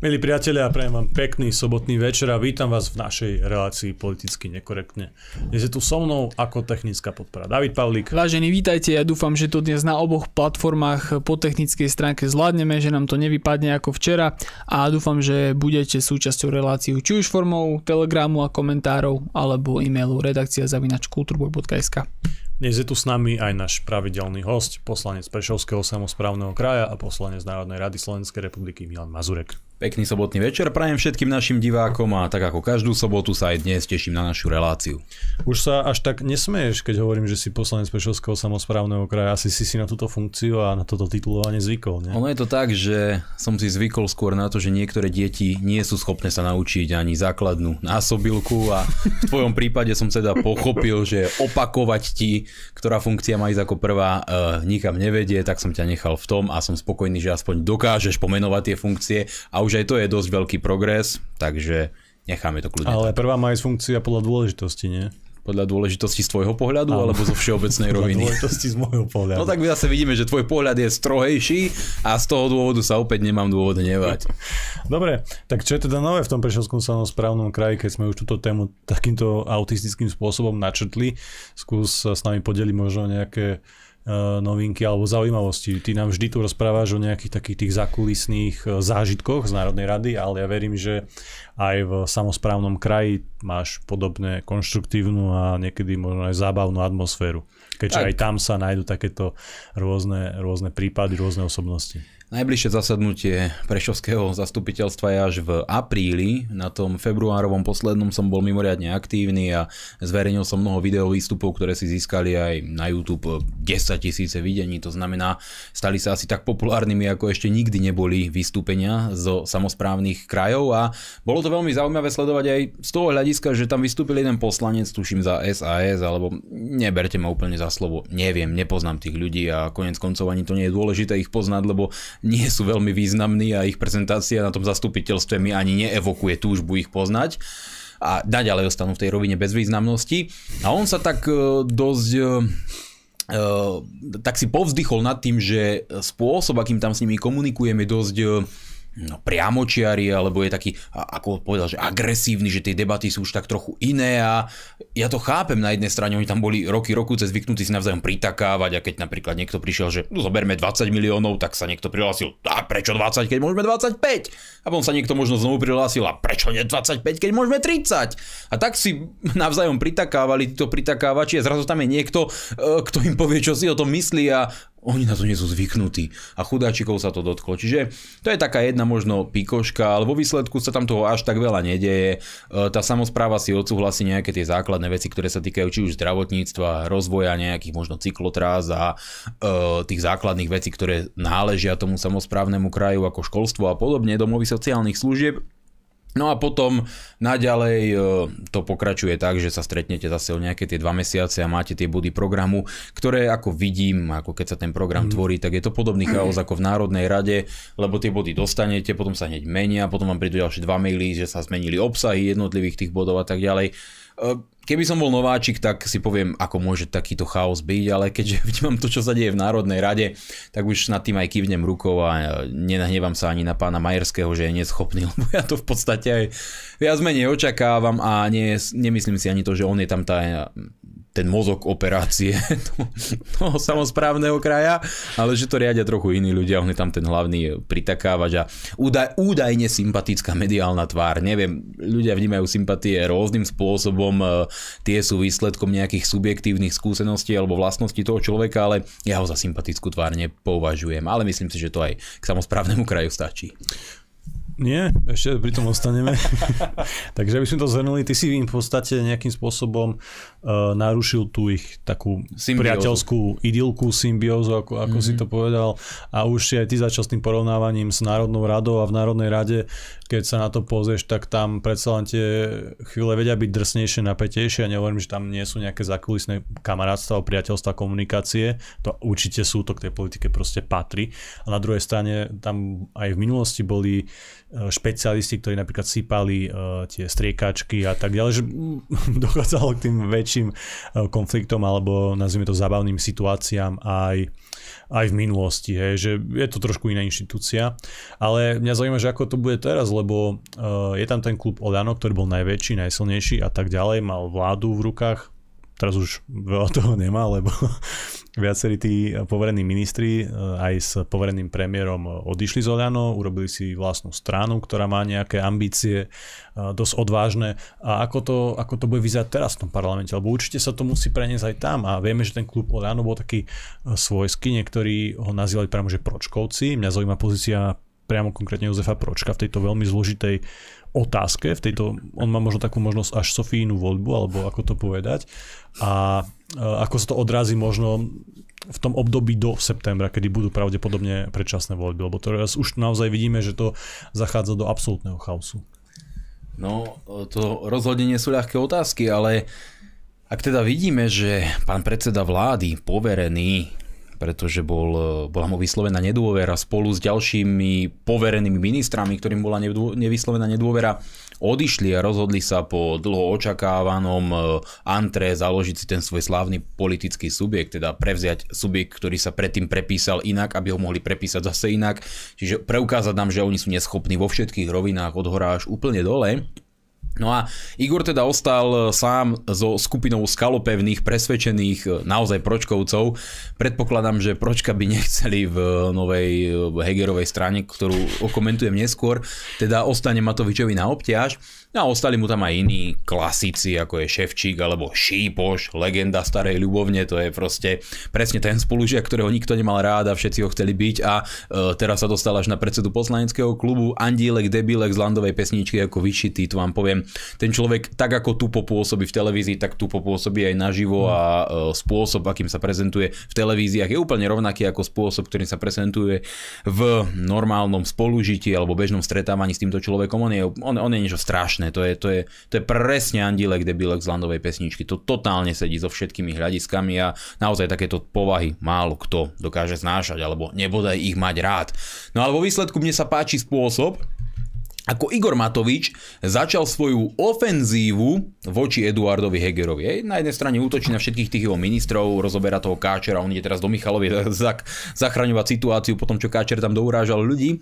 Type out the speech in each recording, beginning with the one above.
Milí priatelia, prajem vám pekný sobotný večer a vítam vás v našej relácii politicky nekorektne. Dnes je tu so mnou ako technická podpora David Pavlík. Vážení, vítajte, ja dúfam, že to dnes na oboch platformách po technickej stránke zvládneme, že nám to nevypadne ako včera a dúfam, že budete súčasťou reláciu či už formou telegramu a komentárov alebo e-mailu redakcia zavinačkulturboj.sk. Dnes je tu s nami aj náš pravidelný host, poslanec Prešovského samozprávneho kraja a poslanec Národnej rady Slovenskej republiky Milan Mazurek. Pekný sobotný večer prajem všetkým našim divákom a tak ako každú sobotu sa aj dnes teším na našu reláciu. Už sa až tak nesmeješ, keď hovorím, že si poslanec Pešovského samozprávneho kraja, asi si si na túto funkciu a na toto titulovanie zvykol, nie? Ono je to tak, že som si zvykol skôr na to, že niektoré deti nie sú schopné sa naučiť ani základnú násobilku a v tvojom prípade som teda pochopil, že opakovať ti, ktorá funkcia má ísť ako prvá, e, nikam nevedie, tak som ťa nechal v tom a som spokojný, že aspoň dokážeš pomenovať tie funkcie a už už aj to je dosť veľký progres, takže necháme to kľudne. Ale prvá má aj funkcia podľa dôležitosti, nie? Podľa dôležitosti z tvojho pohľadu Áno. alebo zo všeobecnej roviny? Podľa dôležitosti z môjho pohľadu. No tak zase vidíme, že tvoj pohľad je strohejší a z toho dôvodu sa opäť nemám dôvod nevať. Dobre, tak čo je teda nové v tom Prešovskom samozprávnom kraji, keď sme už túto tému takýmto autistickým spôsobom načrtli? Skús sa s nami podeliť možno nejaké novinky alebo zaujímavosti. Ty nám vždy tu rozprávaš o nejakých takých tých zakulisných e, zážitkoch z Národnej rady, ale ja verím, že aj v samozprávnom kraji máš podobné konštruktívnu a niekedy možno aj zábavnú atmosféru. Keďže tak. aj tam sa nájdú takéto rôzne, rôzne prípady, rôzne osobnosti. Najbližšie zasadnutie Prešovského zastupiteľstva je až v apríli. Na tom februárovom poslednom som bol mimoriadne aktívny a zverejnil som mnoho video výstupov, ktoré si získali aj na YouTube 10 tisíce videní. To znamená, stali sa asi tak populárnymi, ako ešte nikdy neboli vystúpenia zo samozprávnych krajov a bolo to veľmi zaujímavé sledovať aj z toho hľadiska, že tam vystúpil jeden poslanec, tuším za SAS, alebo neberte ma úplne za slovo, neviem, nepoznám tých ľudí a konec koncov ani to nie je dôležité ich poznať, lebo nie sú veľmi významní a ich prezentácia na tom zastupiteľstve mi ani neevokuje túžbu ich poznať a naďalej ostanú v tej rovine bezvýznamnosti. A on sa tak e, dosť e, e, tak si povzdychol nad tým, že spôsob, akým tam s nimi komunikujeme, dosť no, priamočiari, alebo je taký, ako povedal, že agresívny, že tie debaty sú už tak trochu iné a ja to chápem na jednej strane, oni tam boli roky, roku cez zvyknutí si navzájom pritakávať a keď napríklad niekto prišiel, že no, zoberme 20 miliónov, tak sa niekto prihlásil, a prečo 20, keď môžeme 25? A potom sa niekto možno znovu prihlásil, a prečo nie 25, keď môžeme 30? A tak si navzájom pritakávali títo pritakávači a zrazu tam je niekto, e, kto im povie, čo si o tom myslí a oni na to nie sú zvyknutí a chudáčikov sa to dotklo. Čiže to je taká jedna možno pikoška, ale vo výsledku sa tam toho až tak veľa nedeje. E, tá samozpráva si odsúhlasí nejaké tie základné veci, ktoré sa týkajú či už zdravotníctva, rozvoja nejakých možno cyklotrás a e, tých základných vecí, ktoré náležia tomu samozprávnemu kraju ako školstvo a podobne, domovy sociálnych služieb No a potom naďalej e, to pokračuje tak, že sa stretnete zase o nejaké tie dva mesiace a máte tie body programu, ktoré ako vidím, ako keď sa ten program mm. tvorí, tak je to podobný chaos ako v Národnej rade, lebo tie body dostanete, potom sa hneď menia, potom vám prídu ďalšie dva maily, že sa zmenili obsahy jednotlivých tých bodov a tak ďalej. Keby som bol nováčik, tak si poviem, ako môže takýto chaos byť, ale keďže vnímam to, čo sa deje v Národnej rade, tak už nad tým aj kývnem rukou a nenahnevam sa ani na pána Majerského, že je neschopný, lebo ja to v podstate aj viac menej očakávam a nie, nemyslím si ani to, že on je tam tá ten mozog operácie toho samozprávneho kraja, ale že to riadia trochu iní ľudia, on je tam ten hlavný pritakávač a údaj, údajne sympatická mediálna tvár. Neviem, ľudia vnímajú sympatie rôznym spôsobom, e, tie sú výsledkom nejakých subjektívnych skúseností alebo vlastností toho človeka, ale ja ho za sympatickú tvár nepovažujem, ale myslím si, že to aj k samozprávnemu kraju stačí. Nie, ešte pri tom ostaneme. Takže aby sme to zhrnuli, ty si v podstate nejakým spôsobom uh, narušil tú ich takú symbiózu. priateľskú idylku, symbiózu, ako, ako mm-hmm. si mhm. to povedal. A už si aj ty začal s tým porovnávaním s Národnou radou a v Národnej rade, keď sa na to pozrieš, tak tam predsa len tie chvíle vedia byť drsnejšie, napätejšie. Ja nehovorím, že tam nie sú nejaké zakulisné kamarátstva, priateľstva, komunikácie. To určite sú, to k tej politike proste patrí. A na druhej strane tam aj v minulosti boli špecialisti, ktorí napríklad sypali tie striekačky a tak ďalej, že dochádzalo k tým väčším konfliktom alebo nazvime to zabavným situáciám aj aj v minulosti, hej, že je to trošku iná inštitúcia. Ale mňa zaujíma, že ako to bude teraz, lebo uh, je tam ten klub Oľano, ktorý bol najväčší, najsilnejší a tak ďalej, mal vládu v rukách, teraz už veľa toho nemá, lebo viacerí tí poverení ministri eh, aj s povereným premiérom odišli z Oľano, urobili si vlastnú stranu, ktorá má nejaké ambície eh, dosť odvážne. A ako to, ako to bude vyzerať teraz v tom parlamente? Lebo určite sa to musí preniesť aj tam a vieme, že ten klub Oľano bol taký eh, svojský, niektorí ho nazývali priamo, že Pročkovci. Mňa zaujíma pozícia priamo konkrétne Jozefa Pročka v tejto veľmi zložitej otázke, v tejto, on má možno takú možnosť až Sofínu voľbu, alebo ako to povedať. A ako sa to odrazí možno v tom období do septembra, kedy budú pravdepodobne predčasné voľby, lebo teraz už naozaj vidíme, že to zachádza do absolútneho chaosu. No, to rozhodne nie sú ľahké otázky, ale ak teda vidíme, že pán predseda vlády, poverený pretože bol, bola mu vyslovená nedôvera spolu s ďalšími poverenými ministrami, ktorým bola nevyslovená nedôvera, odišli a rozhodli sa po dlho očakávanom e, antre založiť si ten svoj slávny politický subjekt, teda prevziať subjekt, ktorý sa predtým prepísal inak, aby ho mohli prepísať zase inak. Čiže preukázať nám, že oni sú neschopní vo všetkých rovinách od hora až úplne dole. No a Igor teda ostal e, sám so skupinou skalopevných, presvedčených e, naozaj pročkovcov. Predpokladám, že pročka by nechceli v novej e, Hegerovej strane, ktorú okomentujem neskôr, teda ostane Matovičovi na obťaž. No a ostali mu tam aj iní klasici, ako je Ševčík alebo Šípoš, legenda starej ľubovne, to je proste presne ten spolužiak, ktorého nikto nemal rád a všetci ho chceli byť a e, teraz sa dostal až na predsedu poslaneckého klubu Andílek Debilek z landovej pesničky ako vyšitý, to vám poviem. Ten človek tak ako tu popôsobí v televízii, tak tu popôsobí aj naživo a e, spôsob, akým sa prezentuje v televíziách je úplne rovnaký ako spôsob, ktorým sa prezentuje v normálnom spolužití alebo bežnom stretávaní s týmto človekom. On je, on, on je niečo strašné strašné. To je, to je, to je presne Andilek debilek z landovej pesničky. To totálne sedí so všetkými hľadiskami a naozaj takéto povahy málo kto dokáže znášať alebo nebodaj ich mať rád. No ale vo výsledku mne sa páči spôsob, ako Igor Matovič začal svoju ofenzívu voči Eduardovi Hegerovi. Na jednej strane útočí na všetkých tých jeho ministrov, rozoberá toho Káčera, on ide teraz do Michalovie zachraňovať situáciu po tom, čo Káčer tam dourážal ľudí,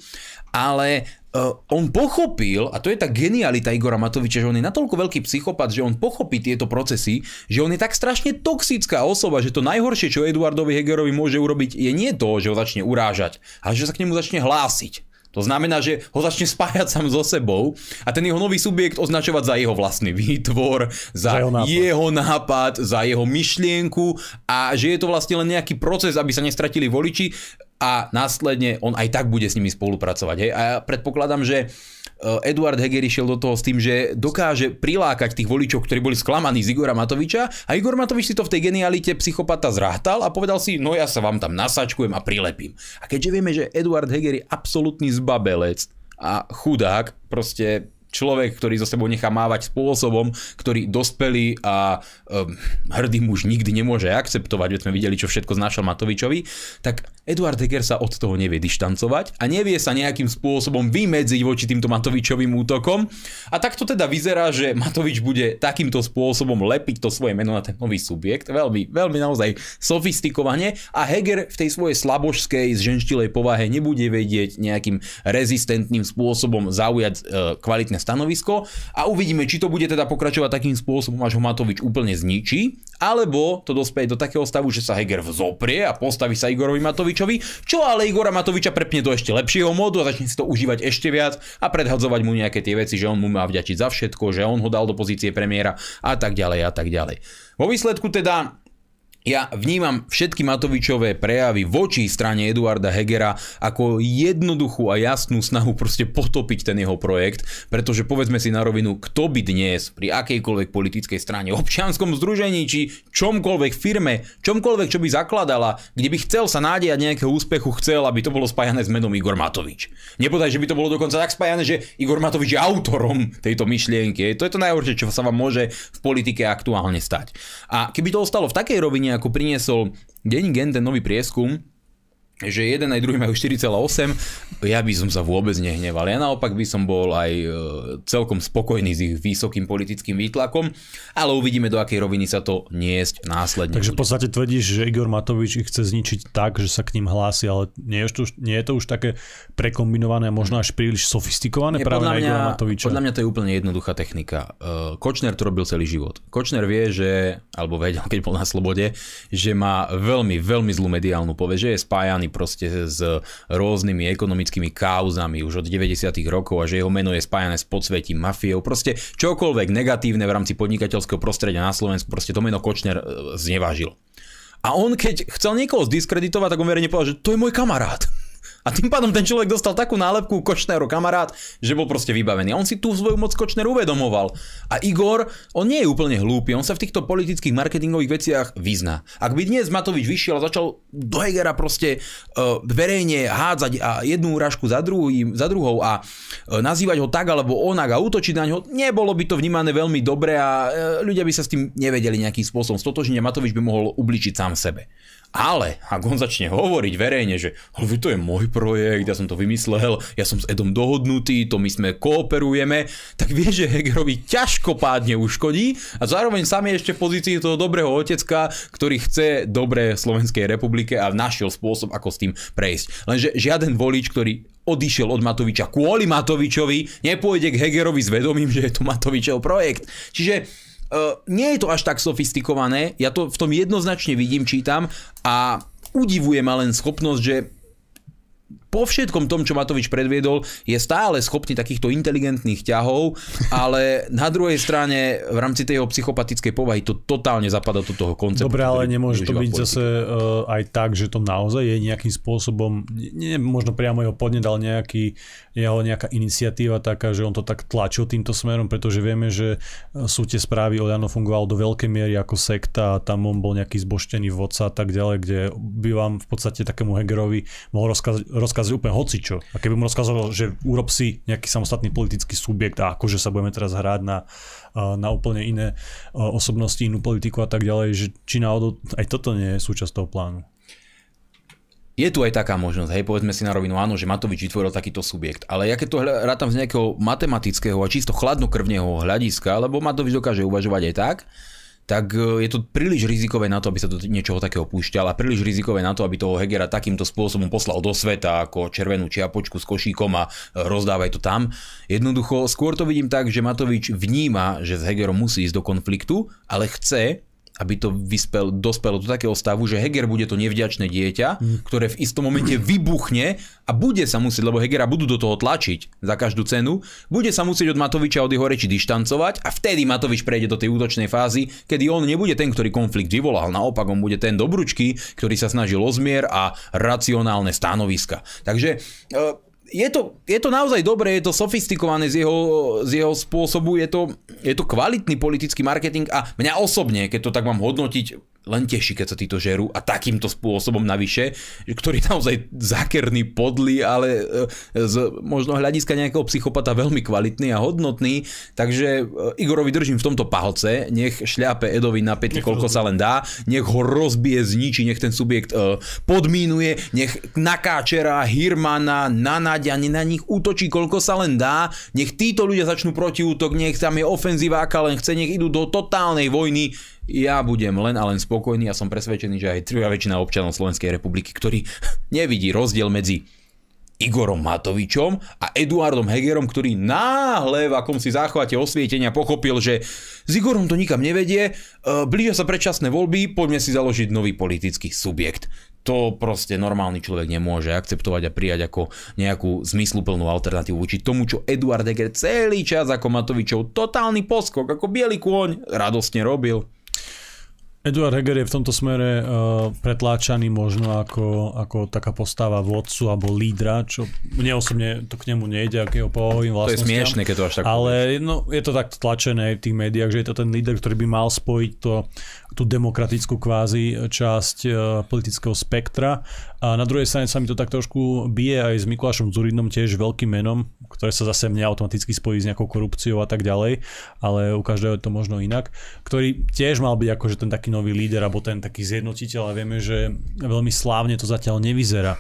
ale uh, on pochopil, a to je tá genialita Igora Matoviča, že on je natoľko veľký psychopat, že on pochopí tieto procesy, že on je tak strašne toxická osoba, že to najhoršie, čo Eduardovi Hegerovi môže urobiť, je nie to, že ho začne urážať, ale že sa k nemu začne hlásiť. To znamená, že ho začne spájať sám so sebou a ten jeho nový subjekt označovať za jeho vlastný výtvor, za, za jeho, nápad. jeho nápad, za jeho myšlienku a že je to vlastne len nejaký proces, aby sa nestratili voliči a následne on aj tak bude s nimi spolupracovať. Hej? A ja predpokladám, že Eh, Eduard Heger išiel do toho s tým, že dokáže prilákať tých voličov, ktorí boli sklamaní z Igora Matoviča a Igor Matovič si to v tej genialite psychopata zrátal a povedal si, no ja sa vám tam nasačkujem a prilepím. A keďže vieme, že Eduard Heger je absolútny zbabelec a chudák, proste človek, ktorý zo sebou nechá mávať spôsobom, ktorý dospelý a um, hrdý muž nikdy nemôže akceptovať, veď sme videli, čo všetko znášal Matovičovi, tak Eduard Heger sa od toho nevie dištancovať a nevie sa nejakým spôsobom vymedziť voči týmto Matovičovým útokom. A tak to teda vyzerá, že Matovič bude takýmto spôsobom lepiť to svoje meno na ten nový subjekt. Veľmi, veľmi naozaj sofistikovane a Heger v tej svojej slabožskej, zženštilej povahe nebude vedieť nejakým rezistentným spôsobom zaujať e, kvalitné stanovisko a uvidíme, či to bude teda pokračovať takým spôsobom, až ho Matovič úplne zničí, alebo to dospeje do takého stavu, že sa Heger vzoprie a postaví sa Igorovi Matovič Matovičovi, čo ale Igora Matoviča prepne do ešte lepšieho módu a začne si to užívať ešte viac a predhadzovať mu nejaké tie veci, že on mu má vďačiť za všetko, že on ho dal do pozície premiéra a tak ďalej a tak ďalej. Vo výsledku teda ja vnímam všetky Matovičové prejavy voči strane Eduarda Hegera ako jednoduchú a jasnú snahu proste potopiť ten jeho projekt, pretože povedzme si na rovinu, kto by dnes pri akejkoľvek politickej strane, občianskom združení či čomkoľvek firme, čomkoľvek, čo by zakladala, kde by chcel sa nádejať nejakého úspechu, chcel, aby to bolo spájané s menom Igor Matovič. Nepodaj, že by to bolo dokonca tak spájané, že Igor Matovič je autorom tejto myšlienky. To je to najhoršie, čo sa vám môže v politike aktuálne stať. A keby to ostalo v takej rovine, ako priniesol Deň Gen, ten nový prieskum, že jeden aj druhý majú 4,8, ja by som sa vôbec nehneval. Ja naopak by som bol aj e, celkom spokojný s ich vysokým politickým výtlakom, ale uvidíme, do akej roviny sa to niesť následne. Takže v podstate tvrdíš, že Igor Matovič ich chce zničiť tak, že sa k ním hlási, ale nie je to, nie je to už také prekombinované, možno až príliš sofistikované Nie, práve podľa na mňa, Igora Matoviča? podľa mňa to je úplne jednoduchá technika. E, Kočner to robil celý život. Kočner vie, že, alebo vedel, keď bol na slobode, že má veľmi, veľmi zlú mediálnu povesť, že je spájaný proste s rôznymi ekonomickými kauzami už od 90. rokov a že jeho meno je spájané s podsvetím, mafiou, proste čokoľvek negatívne v rámci podnikateľského prostredia na Slovensku, proste to meno Kočner e, znevážil. A on keď chcel niekoho zdiskreditovať, tak on verejne povedal, že to je môj kamarát. A tým pádom ten človek dostal takú nálepku Kočnero kamarát, že bol proste vybavený. A on si tú svoju moc Kočner uvedomoval. A Igor, on nie je úplne hlúpy, on sa v týchto politických marketingových veciach vyzná. Ak by dnes Matovič vyšiel a začal do Hegera proste uh, verejne hádzať a jednu úražku za, druhý, za druhou a uh, nazývať ho tak alebo onak a útočiť na ňo, nebolo by to vnímané veľmi dobre a uh, ľudia by sa s tým nevedeli nejakým spôsobom stotožniť Matovič by mohol ubličiť sám sebe. Ale ak on začne hovoriť verejne, že to je môj projekt, ja som to vymyslel, ja som s Edom dohodnutý, to my sme kooperujeme, tak vie, že Hegerovi ťažko pádne uškodí a zároveň sám je ešte v pozícii toho dobrého otecka, ktorý chce dobre Slovenskej republike a našiel spôsob, ako s tým prejsť. Lenže žiaden volič, ktorý odišiel od Matoviča kvôli Matovičovi, nepôjde k Hegerovi s vedomím, že je to Matovičov projekt. Čiže Uh, nie je to až tak sofistikované, ja to v tom jednoznačne vidím, čítam a udivuje ma len schopnosť, že po všetkom tom, čo Matovič predviedol, je stále schopný takýchto inteligentných ťahov, ale na druhej strane v rámci tej jeho psychopatickej povahy to totálne zapadá do toho konceptu. Dobre, ale nemôže to byť v politike. zase uh, aj tak, že to naozaj je nejakým spôsobom, nie možno priamo jeho podnet, ale nejaký, jeho nejaká iniciatíva taká, že on to tak tlačil týmto smerom, pretože vieme, že uh, sú tie správy, Oľano fungoval do veľkej miery ako sekta a tam on bol nejaký zboštený vodca a tak ďalej, kde by vám v podstate takému Hegerovi mohol rozkazať, rozkazať úplne hocičo. A keby mu rozkázal, že urob si nejaký samostatný politický subjekt a akože sa budeme teraz hrať na, uh, na úplne iné uh, osobnosti, inú politiku a tak ďalej, že či náhodou aj toto nie je súčasť toho plánu. Je tu aj taká možnosť, hej, povedzme si na rovinu, áno, že Matovič vytvoril takýto subjekt. Ale ja keď to rátam z nejakého matematického a čisto chladnokrvného hľadiska, lebo Matovič dokáže uvažovať aj tak, tak e, je to príliš rizikové na to, aby sa do niečoho takého púšťal a príliš rizikové na to, aby toho Hegera takýmto spôsobom poslal do sveta ako červenú čiapočku s košíkom a rozdávaj to tam. Jednoducho, skôr to vidím tak, že Matovič vníma, že s Hegerom musí ísť do konfliktu, ale chce, aby to vyspel, dospelo do takého stavu, že Heger bude to nevďačné dieťa, ktoré v istom momente vybuchne a bude sa musieť, lebo Hegera budú do toho tlačiť za každú cenu, bude sa musieť od Matoviča od jeho reči dištancovať a vtedy Matovič prejde do tej útočnej fázy, kedy on nebude ten, ktorý konflikt vyvolal, naopak on bude ten dobručky, ktorý sa snažil o zmier a racionálne stanoviska. Takže e, je to, je to naozaj dobré, je to sofistikované z jeho, z jeho spôsobu, je to, je to kvalitný politický marketing a mňa osobne, keď to tak mám hodnotiť, len teší, keď sa títo žerú a takýmto spôsobom navyše, ktorý je naozaj zákerný, podlý, ale e, z možno hľadiska nejakého psychopata veľmi kvalitný a hodnotný, takže e, Igorovi držím v tomto palce, nech šľape Edovi na pety, koľko sa len dá, nech ho rozbije, zničí, nech ten subjekt uh, podmínuje, nech nakáčera, Hirmana, na Nadia, na nich útočí, koľko sa len dá, nech títo ľudia začnú protiútok, nech tam je ofenzíva, aká len chce, nech idú do totálnej vojny, ja budem len a len spokojný a som presvedčený, že aj trvá väčšina občanov Slovenskej republiky, ktorí nevidí rozdiel medzi Igorom Matovičom a Eduardom Hegerom, ktorý náhle v akomsi záchvate osvietenia pochopil, že s Igorom to nikam nevedie, e, blížia sa predčasné voľby, poďme si založiť nový politický subjekt. To proste normálny človek nemôže akceptovať a prijať ako nejakú zmysluplnú alternatívu voči tomu, čo Eduard Heger celý čas ako Matovičov totálny poskok, ako biely kôň radostne robil. Eduard Heger je v tomto smere uh, pretláčaný možno ako, ako taká postava vodcu alebo lídra, čo mne osobne to k nemu nejde, ako jeho povahovým To je smiešne, keď to až tak Ale no, je to tak tlačené v tých médiách, že je to ten líder, ktorý by mal spojiť to, tú demokratickú kvázi časť uh, politického spektra. A na druhej strane sa mi to tak trošku bije aj s Mikulášom Zurinom, tiež veľkým menom, ktoré sa zase mne automaticky spojí s nejakou korupciou a tak ďalej, ale u každého je to možno inak, ktorý tiež mal byť akože ten taký nový líder alebo ten taký zjednotiteľ a vieme, že veľmi slávne to zatiaľ nevyzerá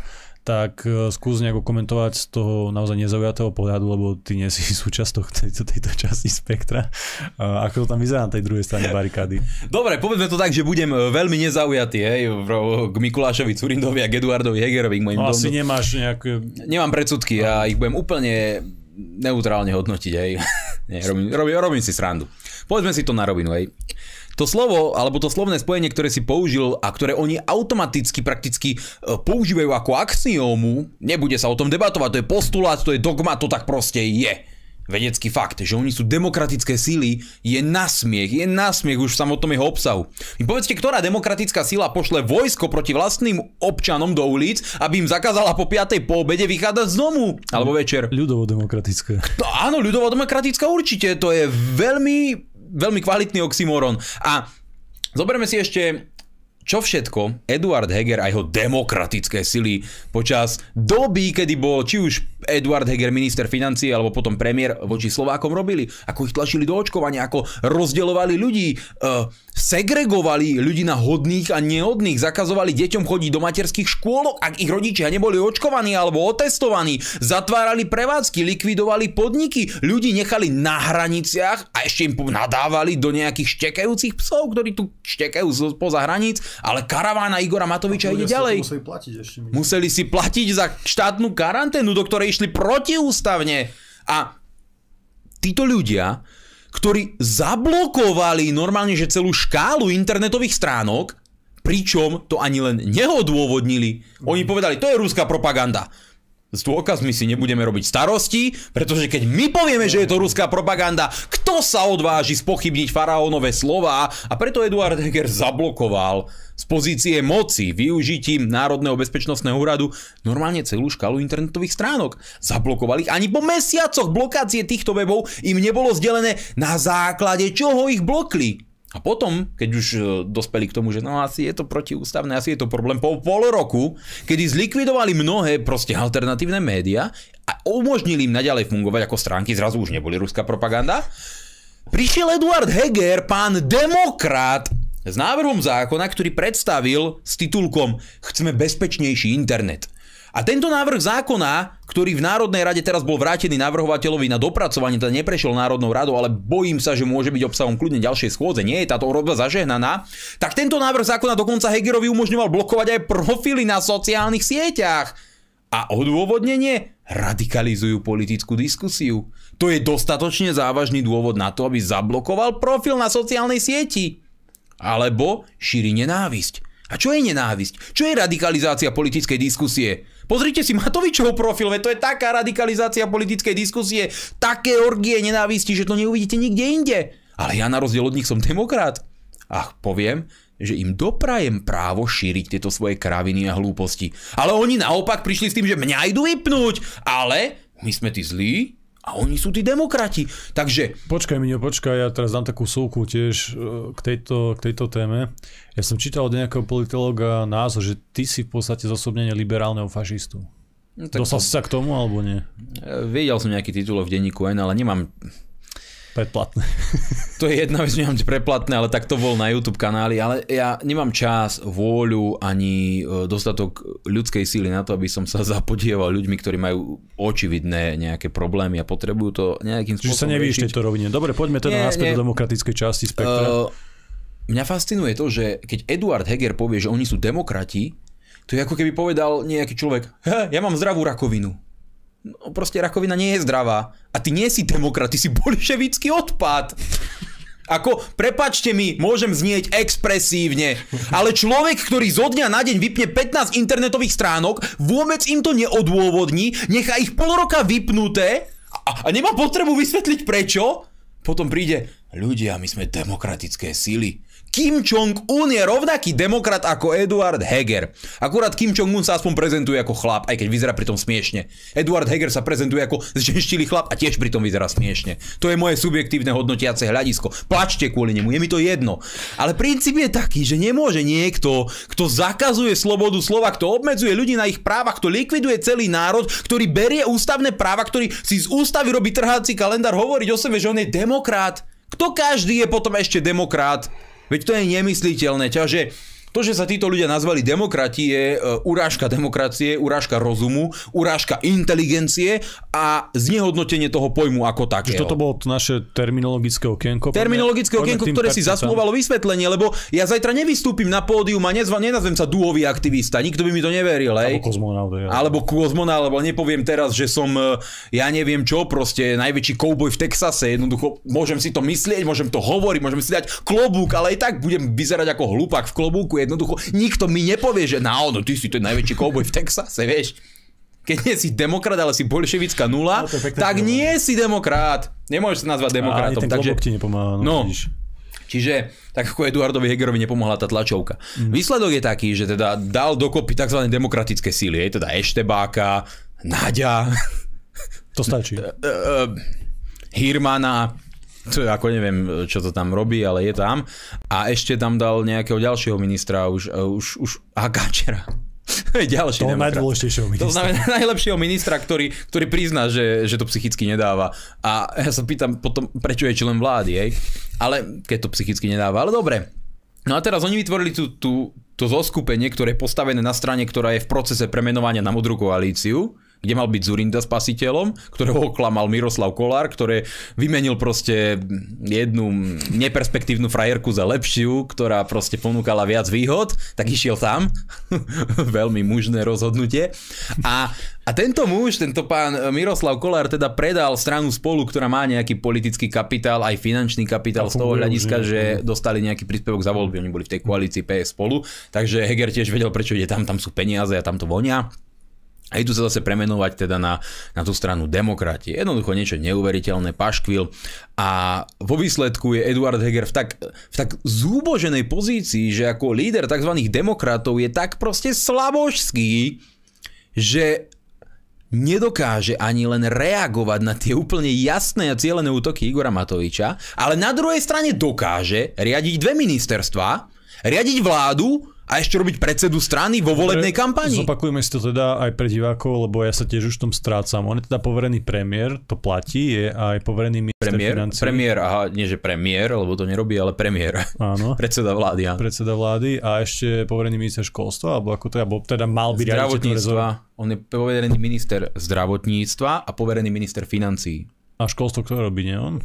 tak e, skús nejako komentovať z toho naozaj nezaujatého pohľadu, lebo ty nie si súčasťou tejto, tejto časti spektra. A ako to tam vyzerá na tej druhej strane barikády? Dobre, povedzme to tak, že budem e, veľmi nezaujatý hej, k Mikulášovi Curindovi a k Eduardovi Hegerovi. K mojim no, asi nemáš nejaké... Nemám predsudky a ja ich budem úplne neutrálne hodnotiť. Hej. Nie, robím, robím, robím si srandu. Povedzme si to na rovinu. Hej. To slovo, alebo to slovné spojenie, ktoré si použil a ktoré oni automaticky prakticky e, používajú ako axiómu, nebude sa o tom debatovať, to je postulát, to je dogma, to tak proste je vedecký fakt, že oni sú demokratické síly, je nasmiech, je nasmiech už v samotnom jeho obsahu. My povedzte, ktorá demokratická sila pošle vojsko proti vlastným občanom do ulic, aby im zakázala po 5. po obede vychádzať z domu, alebo večer. Ľudovo-demokratická. No, áno, ľudovo-demokratická určite, to je veľmi veľmi kvalitný oxymoron. A zoberme si ešte čo všetko Eduard Heger a jeho demokratické sily počas doby, kedy bol či už Eduard Heger minister financí alebo potom premiér voči Slovákom robili, ako ich tlačili do očkovania, ako rozdeľovali ľudí, uh, segregovali ľudí na hodných a nehodných, zakazovali deťom chodiť do materských škôlok, ak ich rodičia neboli očkovaní alebo otestovaní, zatvárali prevádzky, likvidovali podniky, ľudí nechali na hraniciach a ešte im nadávali do nejakých štekajúcich psov, ktorí tu štekajú spoza hraníc ale karavána Igora Matoviča ide ďalej. Museli platiť ešte. Museli si platiť za štátnu karanténu, do ktorej išli protiústavne. A títo ľudia, ktorí zablokovali normálne, že celú škálu internetových stránok, pričom to ani len neodôvodnili. Oni povedali, to je ruská propaganda s dôkazmi si nebudeme robiť starosti, pretože keď my povieme, že je to ruská propaganda, kto sa odváži spochybniť faraónové slova a preto Eduard Heger zablokoval z pozície moci využitím Národného bezpečnostného úradu normálne celú škálu internetových stránok. Zablokovali ich ani po mesiacoch blokácie týchto webov im nebolo zdelené na základe čoho ich blokli. A potom, keď už e, dospeli k tomu, že no asi je to protiústavné, asi je to problém po pol roku, kedy zlikvidovali mnohé proste alternatívne médiá a umožnili im naďalej fungovať ako stránky, zrazu už neboli ruská propaganda, prišiel Eduard Heger, pán demokrat, s návrhom zákona, ktorý predstavil s titulkom Chceme bezpečnejší internet. A tento návrh zákona, ktorý v Národnej rade teraz bol vrátený navrhovateľovi na dopracovanie, teda neprešiel Národnou radou, ale bojím sa, že môže byť obsahom kľudne ďalšej schôdze, nie je táto roba zažehnaná, tak tento návrh zákona dokonca Hegerovi umožňoval blokovať aj profily na sociálnych sieťach. A odôvodnenie? Radikalizujú politickú diskusiu. To je dostatočne závažný dôvod na to, aby zablokoval profil na sociálnej sieti. Alebo šíri nenávisť. A čo je nenávisť? Čo je radikalizácia politickej diskusie? Pozrite si Matovičov profil, to je taká radikalizácia politickej diskusie, také orgie nenávisti, že to neuvidíte nikde inde. Ale ja na rozdiel od nich som demokrat. A poviem, že im doprajem právo šíriť tieto svoje kraviny a hlúposti. Ale oni naopak prišli s tým, že mňa idú vypnúť. Ale my sme tí zlí, a oni sú tí demokrati. Takže... Počkaj, Minio, počkaj, ja teraz dám takú súku tiež e, k tejto, k tejto téme. Ja som čítal od nejakého politológa názor, že ty si v podstate zosobnenie liberálneho fašistu. No, Dostal to... si sa k tomu, alebo nie? E, Videl som nejaký titul v denníku N, ale nemám Predplatné. To je jedna vec, nemám preplatné, ale tak to bol na YouTube kanáli, ale ja nemám čas, vôľu ani e, dostatok ľudskej síly na to, aby som sa zapodieval ľuďmi, ktorí majú očividné nejaké problémy a potrebujú to nejakým spôsobom Čiže sa nevíš tejto rovine. Dobre, poďme teda naspäť do demokratickej časti spektra. Uh, mňa fascinuje to, že keď Eduard Heger povie, že oni sú demokrati, to je ako keby povedal nejaký človek, ja mám zdravú rakovinu no proste rakovina nie je zdravá. A ty nie si demokrat, ty si bolševický odpad. Ako, prepačte mi, môžem znieť expresívne, ale človek, ktorý zo dňa na deň vypne 15 internetových stránok, vôbec im to neodôvodní, nechá ich pol roka vypnuté a, a nemá potrebu vysvetliť prečo, potom príde, ľudia, my sme demokratické síly. Kim Jong-un je rovnaký demokrat ako Eduard Heger. Akurát Kim Jong-un sa aspoň prezentuje ako chlap, aj keď vyzerá pritom smiešne. Eduard Heger sa prezentuje ako zženštilý chlap a tiež pritom vyzerá smiešne. To je moje subjektívne hodnotiace hľadisko. Plačte kvôli nemu, je mi to jedno. Ale princíp je taký, že nemôže niekto, kto zakazuje slobodu slova, kto obmedzuje ľudí na ich právach, kto likviduje celý národ, ktorý berie ústavné práva, ktorý si z ústavy robí trháci kalendár hovoriť o sebe, že on je demokrat. Kto každý je potom ešte demokrat? Veď to je nemysliteľné, ťaže to, že sa títo ľudia nazvali demokrati, je e, urážka demokracie, urážka rozumu, urážka inteligencie a znehodnotenie toho pojmu ako takého. Toto bolo to naše terminologické okienko. Terminologické okienko, ktoré si zasluhovalo vysvetlenie, lebo ja zajtra nevystúpim na pódium a nezva, nenazvem sa dúhový aktivista, nikto by mi to neveril. Hej. Alebo kozmonaut. Ja. Alebo kozmonaut, alebo nepoviem teraz, že som, e, ja neviem čo, proste najväčší kouboj v Texase, jednoducho môžem si to myslieť, môžem to hovoriť, môžem si dať klobúk, ale aj tak budem vyzerať ako hlupák v klobúku, jednoducho nikto mi nepovie, že náhodou ty si ten najväčší kouboj v Texase, vieš. Keď nie si demokrat, ale si bolševická nula, no, tak nie si demokrat. Nemôžeš sa nazvať demokratom. A takže... ti nepomáha. No, no Čiže tak ako Eduardovi Hegerovi nepomohla tá tlačovka. Mm. Výsledok je taký, že teda dal dokopy tzv. demokratické síly, je teda Eštebáka, Naďa. To stačí. Hirmana, to ako neviem, čo to tam robí, ale je tam. A ešte tam dal nejakého ďalšieho ministra, už, už, už Agáčera. Ďalší toho najdôležitejšieho ministra. To znamená najlepšieho ministra, ktorý, ktorý prizná, že, že to psychicky nedáva. A ja sa pýtam potom, prečo je člen vlády, hej? Ale keď to psychicky nedáva. Ale dobre. No a teraz oni vytvorili tú, tú, to zoskupenie, ktoré je postavené na strane, ktorá je v procese premenovania na modrú koalíciu kde mal byť Zurinda spasiteľom, ktorého oklamal Miroslav Kolár, ktoré vymenil proste jednu neperspektívnu frajerku za lepšiu, ktorá proste ponúkala viac výhod, tak išiel tam. Veľmi mužné rozhodnutie. A, a tento muž, tento pán Miroslav Kolár teda predal stranu spolu, ktorá má nejaký politický kapitál, aj finančný kapitál z toho hľadiska, že dostali nejaký príspevok za voľby, oni boli v tej koalícii PS spolu, takže Heger tiež vedel, prečo ide tam, tam sú peniaze a tam to vonia. A idú sa zase premenovať teda na, na tú stranu demokrati. Jednoducho niečo neuveriteľné, paškvil. A vo výsledku je Eduard Heger v tak, v tak zúboženej pozícii, že ako líder tzv. demokratov je tak proste slabožský, že nedokáže ani len reagovať na tie úplne jasné a cieľené útoky Igora Matoviča, ale na druhej strane dokáže riadiť dve ministerstva, riadiť vládu a ešte robiť predsedu strany vo volebnej kampani. Zopakujeme si to teda aj pre divákov, lebo ja sa tiež už v tom strácam. On je teda poverený premiér, to platí, je aj poverený minister premiér, financí. Premiér, aha, nie že premiér, lebo to nerobí, ale premiér. Áno. predseda vlády, áno. Predseda vlády a ešte poverený minister školstva, alebo ako to je, alebo teda mal byť Zdravotníctva. On je poverený minister zdravotníctva a poverený minister financí. A školstvo kto robí, nie on?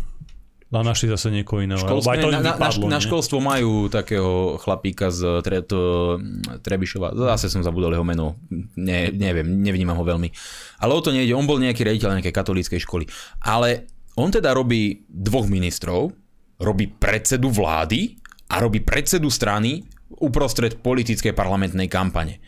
No našli zase niekoho iného. Školstvo, to na, vypadlo, na, na školstvo majú takého chlapíka z tre, to, Trebišova. Zase som zabudol jeho meno. Ne, neviem, nevnímam ho veľmi. Ale o to nejde. On bol nejaký riaditeľ nejakej katolíckej školy. Ale on teda robí dvoch ministrov, robí predsedu vlády a robí predsedu strany uprostred politickej parlamentnej kampane.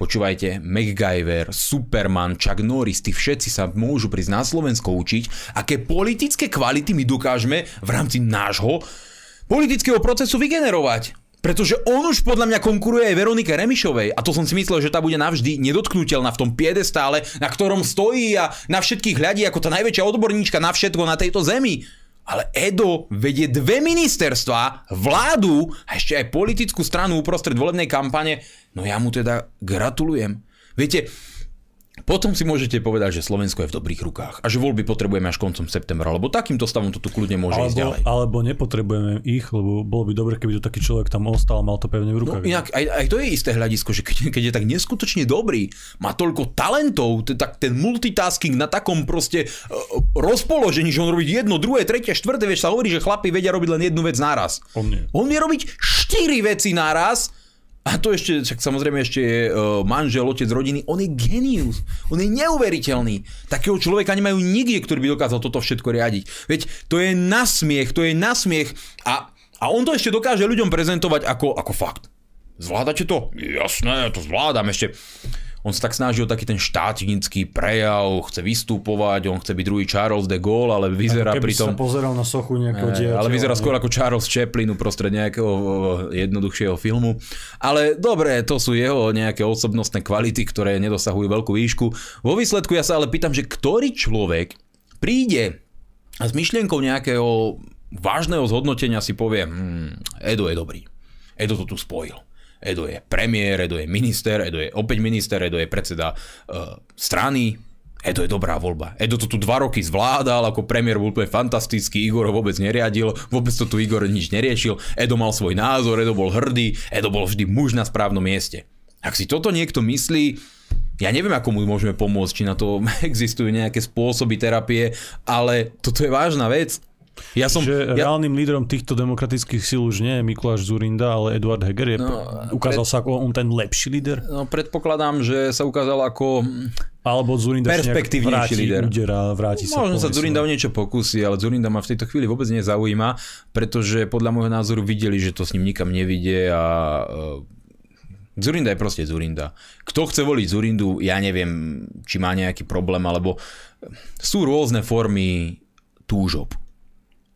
Počúvajte, MacGyver, Superman, Chuck Norris, tí všetci sa môžu prísť na Slovensko učiť, aké politické kvality my dokážeme v rámci nášho politického procesu vygenerovať. Pretože on už podľa mňa konkuruje aj Veronike Remišovej a to som si myslel, že tá bude navždy nedotknutelná v tom piedestále, na ktorom stojí a na všetkých hľadí ako tá najväčšia odborníčka na všetko na tejto zemi. Ale Edo vedie dve ministerstva, vládu a ešte aj politickú stranu uprostred volebnej kampane. No ja mu teda gratulujem. Viete, potom si môžete povedať, že Slovensko je v dobrých rukách a že voľby potrebujeme až koncom septembra, lebo takýmto stavom to tu kľudne môže alebo, ísť ďalej. Alebo nepotrebujeme ich, lebo bolo by dobre, keby to taký človek tam ostal mal to pevne v rukách. No inak aj, aj to je isté hľadisko, že keď, keď je tak neskutočne dobrý, má toľko talentov, tak ten multitasking na takom proste uh, rozpoložení, že on robí jedno, druhé, tretie, štvrté, vieš, sa hovorí, že chlapi vedia robiť len jednu vec naraz. On, nie. on vie robiť štyri veci naraz a to ešte, však samozrejme ešte je uh, manžel, otec rodiny, on je genius, on je neuveriteľný. Takého človeka nemajú nikde, ktorý by dokázal toto všetko riadiť. Veď to je nasmiech, to je nasmiech a, a on to ešte dokáže ľuďom prezentovať ako, ako fakt. Zvládate to? Jasné, to zvládam ešte on sa tak snaží o taký ten štátnický prejav, chce vystupovať, on chce byť druhý Charles de Gaulle, ale vyzerá pri tom... pozeral na sochu nejakého diateľa. Ale vyzerá skôr ako Charles Chaplin uprostred nejakého jednoduchšieho filmu. Ale dobre, to sú jeho nejaké osobnostné kvality, ktoré nedosahujú veľkú výšku. Vo výsledku ja sa ale pýtam, že ktorý človek príde s myšlienkou nejakého vážneho zhodnotenia si povie, hmm, Edo je dobrý. Edo to tu spojil. Edo je premiér, Edo je minister, Edo je opäť minister, Edo je predseda uh, strany, Edo je dobrá voľba. Edo to tu dva roky zvládal, ako premiér bol úplne fantastický, Igor ho vôbec neriadil, vôbec to tu Igor nič neriešil, Edo mal svoj názor, Edo bol hrdý, Edo bol vždy muž na správnom mieste. Ak si toto niekto myslí, ja neviem, ako mu môžeme pomôcť, či na to existujú nejaké spôsoby terapie, ale toto je vážna vec. Ja som, že ja... reálnym lídrom týchto demokratických síl už nie je Mikuláš Zurinda, ale Eduard Heger. Je, no, ukázal pred... sa ako on ten lepší líder? No predpokladám, že sa ukázal ako alebo Zurinda perspektívnejší líder. Udera, vráti sa Možno sa Zurinda o niečo pokusí, ale Zurinda ma v tejto chvíli vôbec nezaujíma, pretože podľa môjho názoru videli, že to s ním nikam nevidie a e, Zurinda je proste Zurinda. Kto chce voliť Zurindu, ja neviem, či má nejaký problém, alebo sú rôzne formy túžob.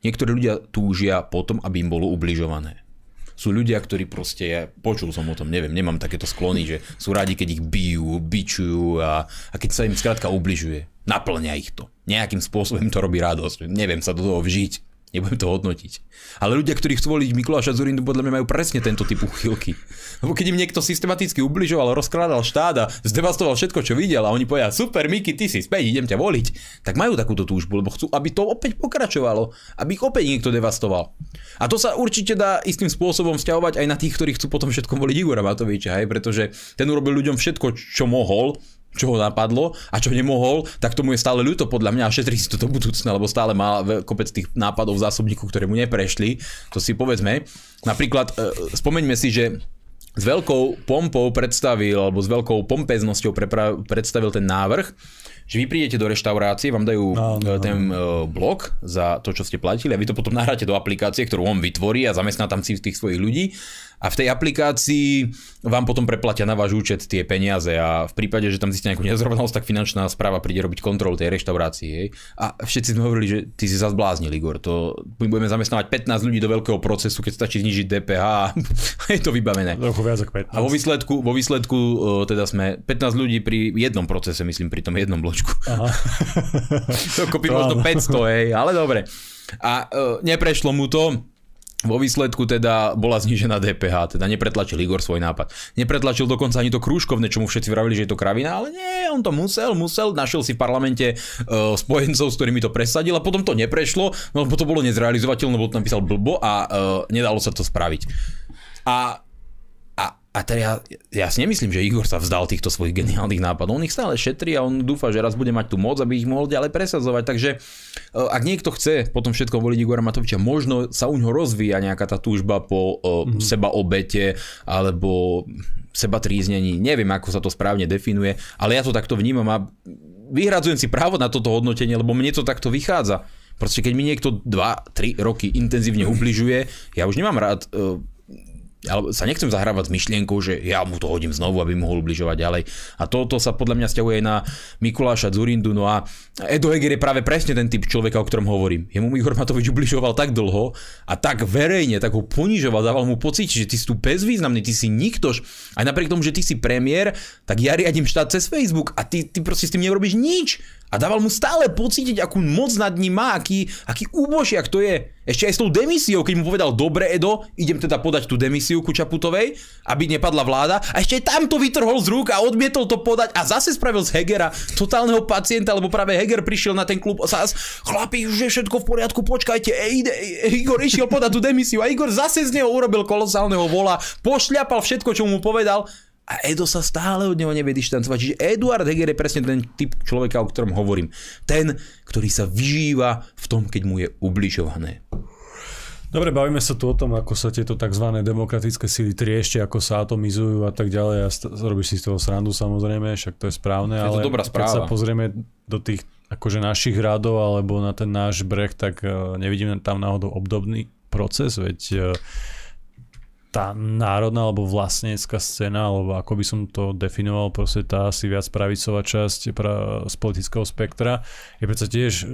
Niektorí ľudia túžia potom, aby im bolo ubližované. Sú ľudia, ktorí proste, ja počul som o tom, neviem, nemám takéto sklony, že sú radi, keď ich bijú, bičujú a, a keď sa im skrátka ubližuje. Naplňa ich to. Nejakým spôsobom to robí radosť. Neviem sa do toho vžiť. Nebudem to hodnotiť. Ale ľudia, ktorí chcú voliť Mikuláša Zurindu, podľa mňa majú presne tento typ uchylky. Lebo keď im niekto systematicky ubližoval, rozkrádal štát a zdevastoval všetko, čo videl a oni povedia, super Miki, ty si späť, idem ťa voliť, tak majú takúto túžbu, lebo chcú, aby to opäť pokračovalo, aby ich opäť niekto devastoval. A to sa určite dá istým spôsobom vzťahovať aj na tých, ktorí chcú potom všetko voliť Igora Matoviča, hej, pretože ten urobil ľuďom všetko, čo mohol, čo ho napadlo a čo nemohol, tak tomu je stále ľúto podľa mňa a šetrí si to do budúcna, lebo stále má kopec tých nápadov v zásobníku, ktoré mu neprešli. To si povedzme. Napríklad, e, spomeňme si, že s veľkou pompou predstavil, alebo s veľkou pompeznosťou prepra- predstavil ten návrh, že vy prídete do reštaurácie, vám dajú no, no, ten no. blok za to, čo ste platili a vy to potom nahráte do aplikácie, ktorú on vytvorí a zamestná tam si tých svojich ľudí a v tej aplikácii vám potom preplatia na váš účet tie peniaze a v prípade, že tam zistia nejakú nezrovnalosť, tak finančná správa príde robiť kontrolu tej reštaurácii. Hej. A všetci sme hovorili, že ty si zazbláznil, Igor. To, budeme zamestnávať 15 ľudí do veľkého procesu, keď stačí znižiť DPH a je to vybavené. viac ako 15. A vo výsledku, vo výsledku teda sme 15 ľudí pri jednom procese, myslím, pri tom jednom bločku. Aha. to kopí možno 500, hej, ale dobre. A uh, neprešlo mu to, vo výsledku teda bola znížená DPH, teda nepretlačil Igor svoj nápad. Nepretlačil dokonca ani to krúžkovné, čo mu všetci vravili, že je to kravina, ale nie, on to musel, musel, našiel si v parlamente uh, spojencov, s ktorými to presadil a potom to neprešlo, no to bolo nezrealizovateľné, lebo to napísal blbo a uh, nedalo sa to spraviť. A a teda ja, ja si nemyslím, že Igor sa vzdal týchto svojich geniálnych nápadov. On ich stále šetrí a on dúfa, že raz bude mať tú moc, aby ich mohol ďalej presadzovať. Takže e, ak niekto chce potom všetko voliť Igora Matoviča, možno sa u ňoho rozvíja nejaká tá túžba po mm-hmm. seba obete alebo seba tríznení. Neviem, ako sa to správne definuje, ale ja to takto vnímam a vyhradzujem si právo na toto hodnotenie, lebo mne to takto vychádza. Proste keď mi niekto 2-3 roky intenzívne ubližuje, ja už nemám rád uh, ale sa nechcem zahrávať s myšlienkou, že ja mu to hodím znovu, aby mohol ubližovať ďalej. A toto sa podľa mňa stiahuje na Mikuláša Zurindu. No a Edo Heger je práve presne ten typ človeka, o ktorom hovorím. Jemu Igor Matovič ubližoval tak dlho a tak verejne, tak ho ponižoval, dával mu pocit, že ty si tu bezvýznamný, ty si niktož. Aj napriek tomu, že ty si premiér, tak ja riadím štát cez Facebook a ty, ty proste s tým nerobíš nič. A dával mu stále pocítiť, akú moc nad ním má, aký, aký úbožiak to je. Ešte aj s tou demisiou, keď mu povedal, dobre Edo, idem teda podať tú demisiu ku Čaputovej, aby nepadla vláda. A ešte aj tam to vytrhol z rúk a odmietol to podať a zase spravil z Hegera totálneho pacienta, lebo práve Heger prišiel na ten klub a zase, chlapi, už je všetko v poriadku, počkajte, ej, ide, Igor išiel podať tú demisiu a Igor zase z neho urobil kolosálneho vola, pošľapal všetko, čo mu povedal a Edo sa stále od neho nevie dištancovať. Čiže Eduard Heger je presne ten typ človeka, o ktorom hovorím. Ten, ktorý sa vyžíva v tom, keď mu je ubližované. Dobre, bavíme sa tu o tom, ako sa tieto tzv. demokratické síly trieštia, ako sa atomizujú a tak ďalej. A st- robíš si z toho srandu samozrejme, však to je správne. Je to ale dobrá správa. keď sa pozrieme do tých akože našich radov alebo na ten náš breh, tak uh, nevidíme tam náhodou obdobný proces, veď uh, tá národná alebo vlastnícka scéna, alebo ako by som to definoval, proste tá asi viac pravicová časť pra, z politického spektra, je predsa tiež e,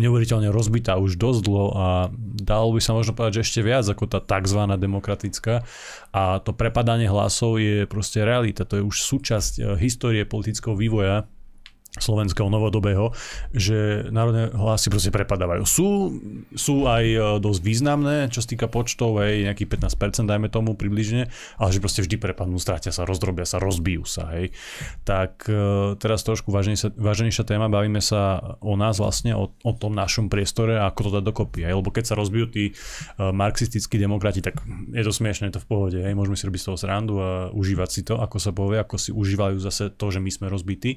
neuveriteľne rozbitá už dosť dlho a dalo by sa možno povedať, že ešte viac ako tá tzv. demokratická a to prepadanie hlasov je proste realita, to je už súčasť e, histórie politického vývoja slovenského novodobého, že národné hlasy proste prepadávajú. Sú, sú aj e, dosť významné, čo sa týka počtov, hej, nejakých 15% dajme tomu približne, ale že proste vždy prepadnú, strátia sa, rozdrobia sa, rozbijú sa, hej. Tak e, teraz trošku váženejšia téma, bavíme sa o nás vlastne, o, o tom našom priestore a ako to dať dokopy, hej, lebo keď sa rozbijú tí e, marxistickí demokrati, tak je to smiešne, je to v pohode, hej, môžeme si robiť z toho srandu a užívať si to, ako sa povie, ako si užívajú zase to, že my sme rozbití,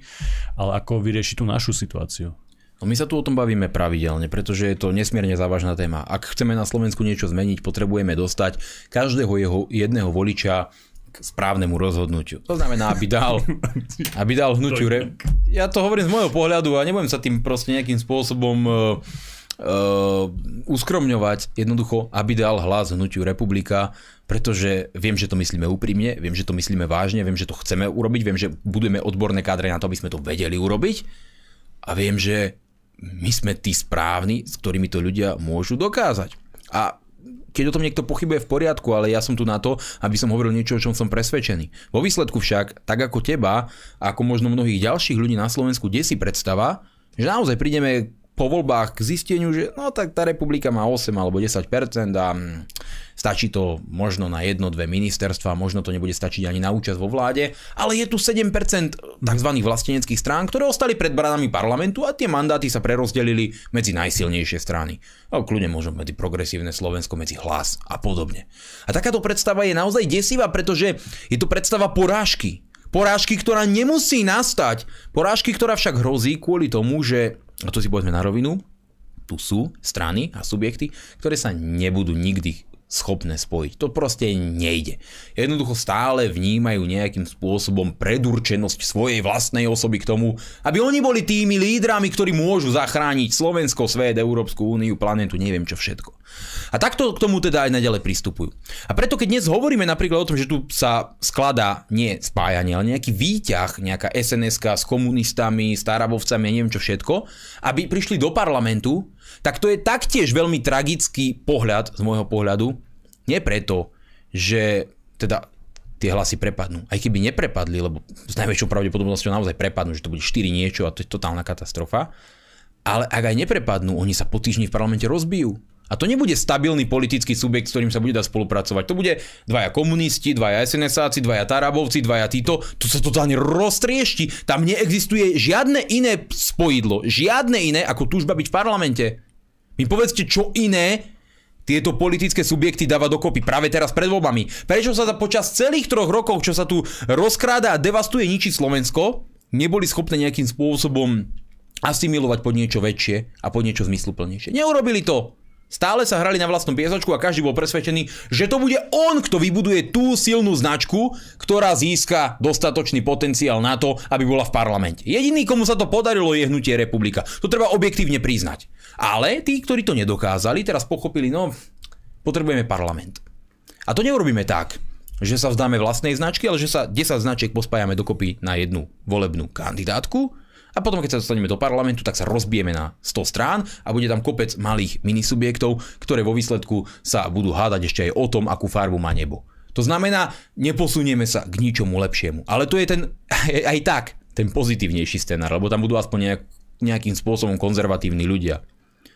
ale ako vyriešiť tú našu situáciu. No my sa tu o tom bavíme pravidelne, pretože je to nesmierne závažná téma. Ak chceme na Slovensku niečo zmeniť, potrebujeme dostať každého jeho jedného voliča k správnemu rozhodnutiu. To znamená, aby dal, aby dal hnutiu... Re... Ja to hovorím z môjho pohľadu a nebudem sa tým proste nejakým spôsobom uh, uh, uskromňovať. Jednoducho, aby dal hlas hnutiu republika, pretože viem, že to myslíme úprimne, viem, že to myslíme vážne, viem, že to chceme urobiť, viem, že budeme odborné kádre na to, aby sme to vedeli urobiť a viem, že my sme tí správni, s ktorými to ľudia môžu dokázať. A keď o tom niekto pochybuje v poriadku, ale ja som tu na to, aby som hovoril niečo, o čom som presvedčený. Vo výsledku však, tak ako teba, ako možno mnohých ďalších ľudí na Slovensku desí predstava, že naozaj prídeme po voľbách k zisteniu, že no tak tá republika má 8 alebo 10% a hm, stačí to možno na jedno, dve ministerstva, možno to nebude stačiť ani na účasť vo vláde, ale je tu 7% tzv. vlasteneckých strán, ktoré ostali pred branami parlamentu a tie mandáty sa prerozdelili medzi najsilnejšie strany. A kľudne možno medzi progresívne Slovensko, medzi hlas a podobne. A takáto predstava je naozaj desivá, pretože je to predstava porážky. Porážky, ktorá nemusí nastať. Porážky, ktorá však hrozí kvôli tomu, že a to si povedzme na rovinu, tu sú strany a subjekty, ktoré sa nebudú nikdy schopné spojiť. To proste nejde. Jednoducho stále vnímajú nejakým spôsobom predurčenosť svojej vlastnej osoby k tomu, aby oni boli tými lídrami, ktorí môžu zachrániť Slovensko, svet, Európsku úniu, planetu, neviem čo všetko. A takto k tomu teda aj naďalej pristupujú. A preto keď dnes hovoríme napríklad o tom, že tu sa skladá nie spájanie, ale nejaký výťah, nejaká sns s komunistami, starabovcami, neviem čo všetko, aby prišli do parlamentu, tak to je taktiež veľmi tragický pohľad z môjho pohľadu. Nie preto, že teda tie hlasy prepadnú. Aj keby neprepadli, lebo s najväčšou pravdepodobnosťou naozaj prepadnú, že to bude 4 niečo a to je totálna katastrofa. Ale ak aj neprepadnú, oni sa po týždni v parlamente rozbijú. A to nebude stabilný politický subjekt, s ktorým sa bude dať spolupracovať. To bude dvaja komunisti, dvaja SNSáci, dvaja Tarabovci, dvaja títo. To sa totálne roztriešti. Tam neexistuje žiadne iné spojidlo, žiadne iné ako túžba byť v parlamente. Mi povedzte, čo iné tieto politické subjekty dáva dokopy práve teraz pred voľbami. Prečo sa počas celých troch rokov, čo sa tu rozkráda a devastuje ničí Slovensko, neboli schopné nejakým spôsobom asimilovať pod niečo väčšie a pod niečo zmysluplnejšie. Neurobili to. Stále sa hrali na vlastnom piesočku a každý bol presvedčený, že to bude on, kto vybuduje tú silnú značku, ktorá získa dostatočný potenciál na to, aby bola v parlamente. Jediný, komu sa to podarilo, je hnutie republika. To treba objektívne priznať. Ale tí, ktorí to nedokázali, teraz pochopili, no, potrebujeme parlament. A to neurobíme tak, že sa vzdáme vlastnej značky, ale že sa 10 značiek pospájame dokopy na jednu volebnú kandidátku a potom, keď sa dostaneme do parlamentu, tak sa rozbijeme na 100 strán a bude tam kopec malých minisubjektov, ktoré vo výsledku sa budú hádať ešte aj o tom, akú farbu má nebo. To znamená, neposunieme sa k ničomu lepšiemu. Ale to je ten, aj tak, ten pozitívnejší scenár, lebo tam budú aspoň nejak, nejakým spôsobom konzervatívni ľudia.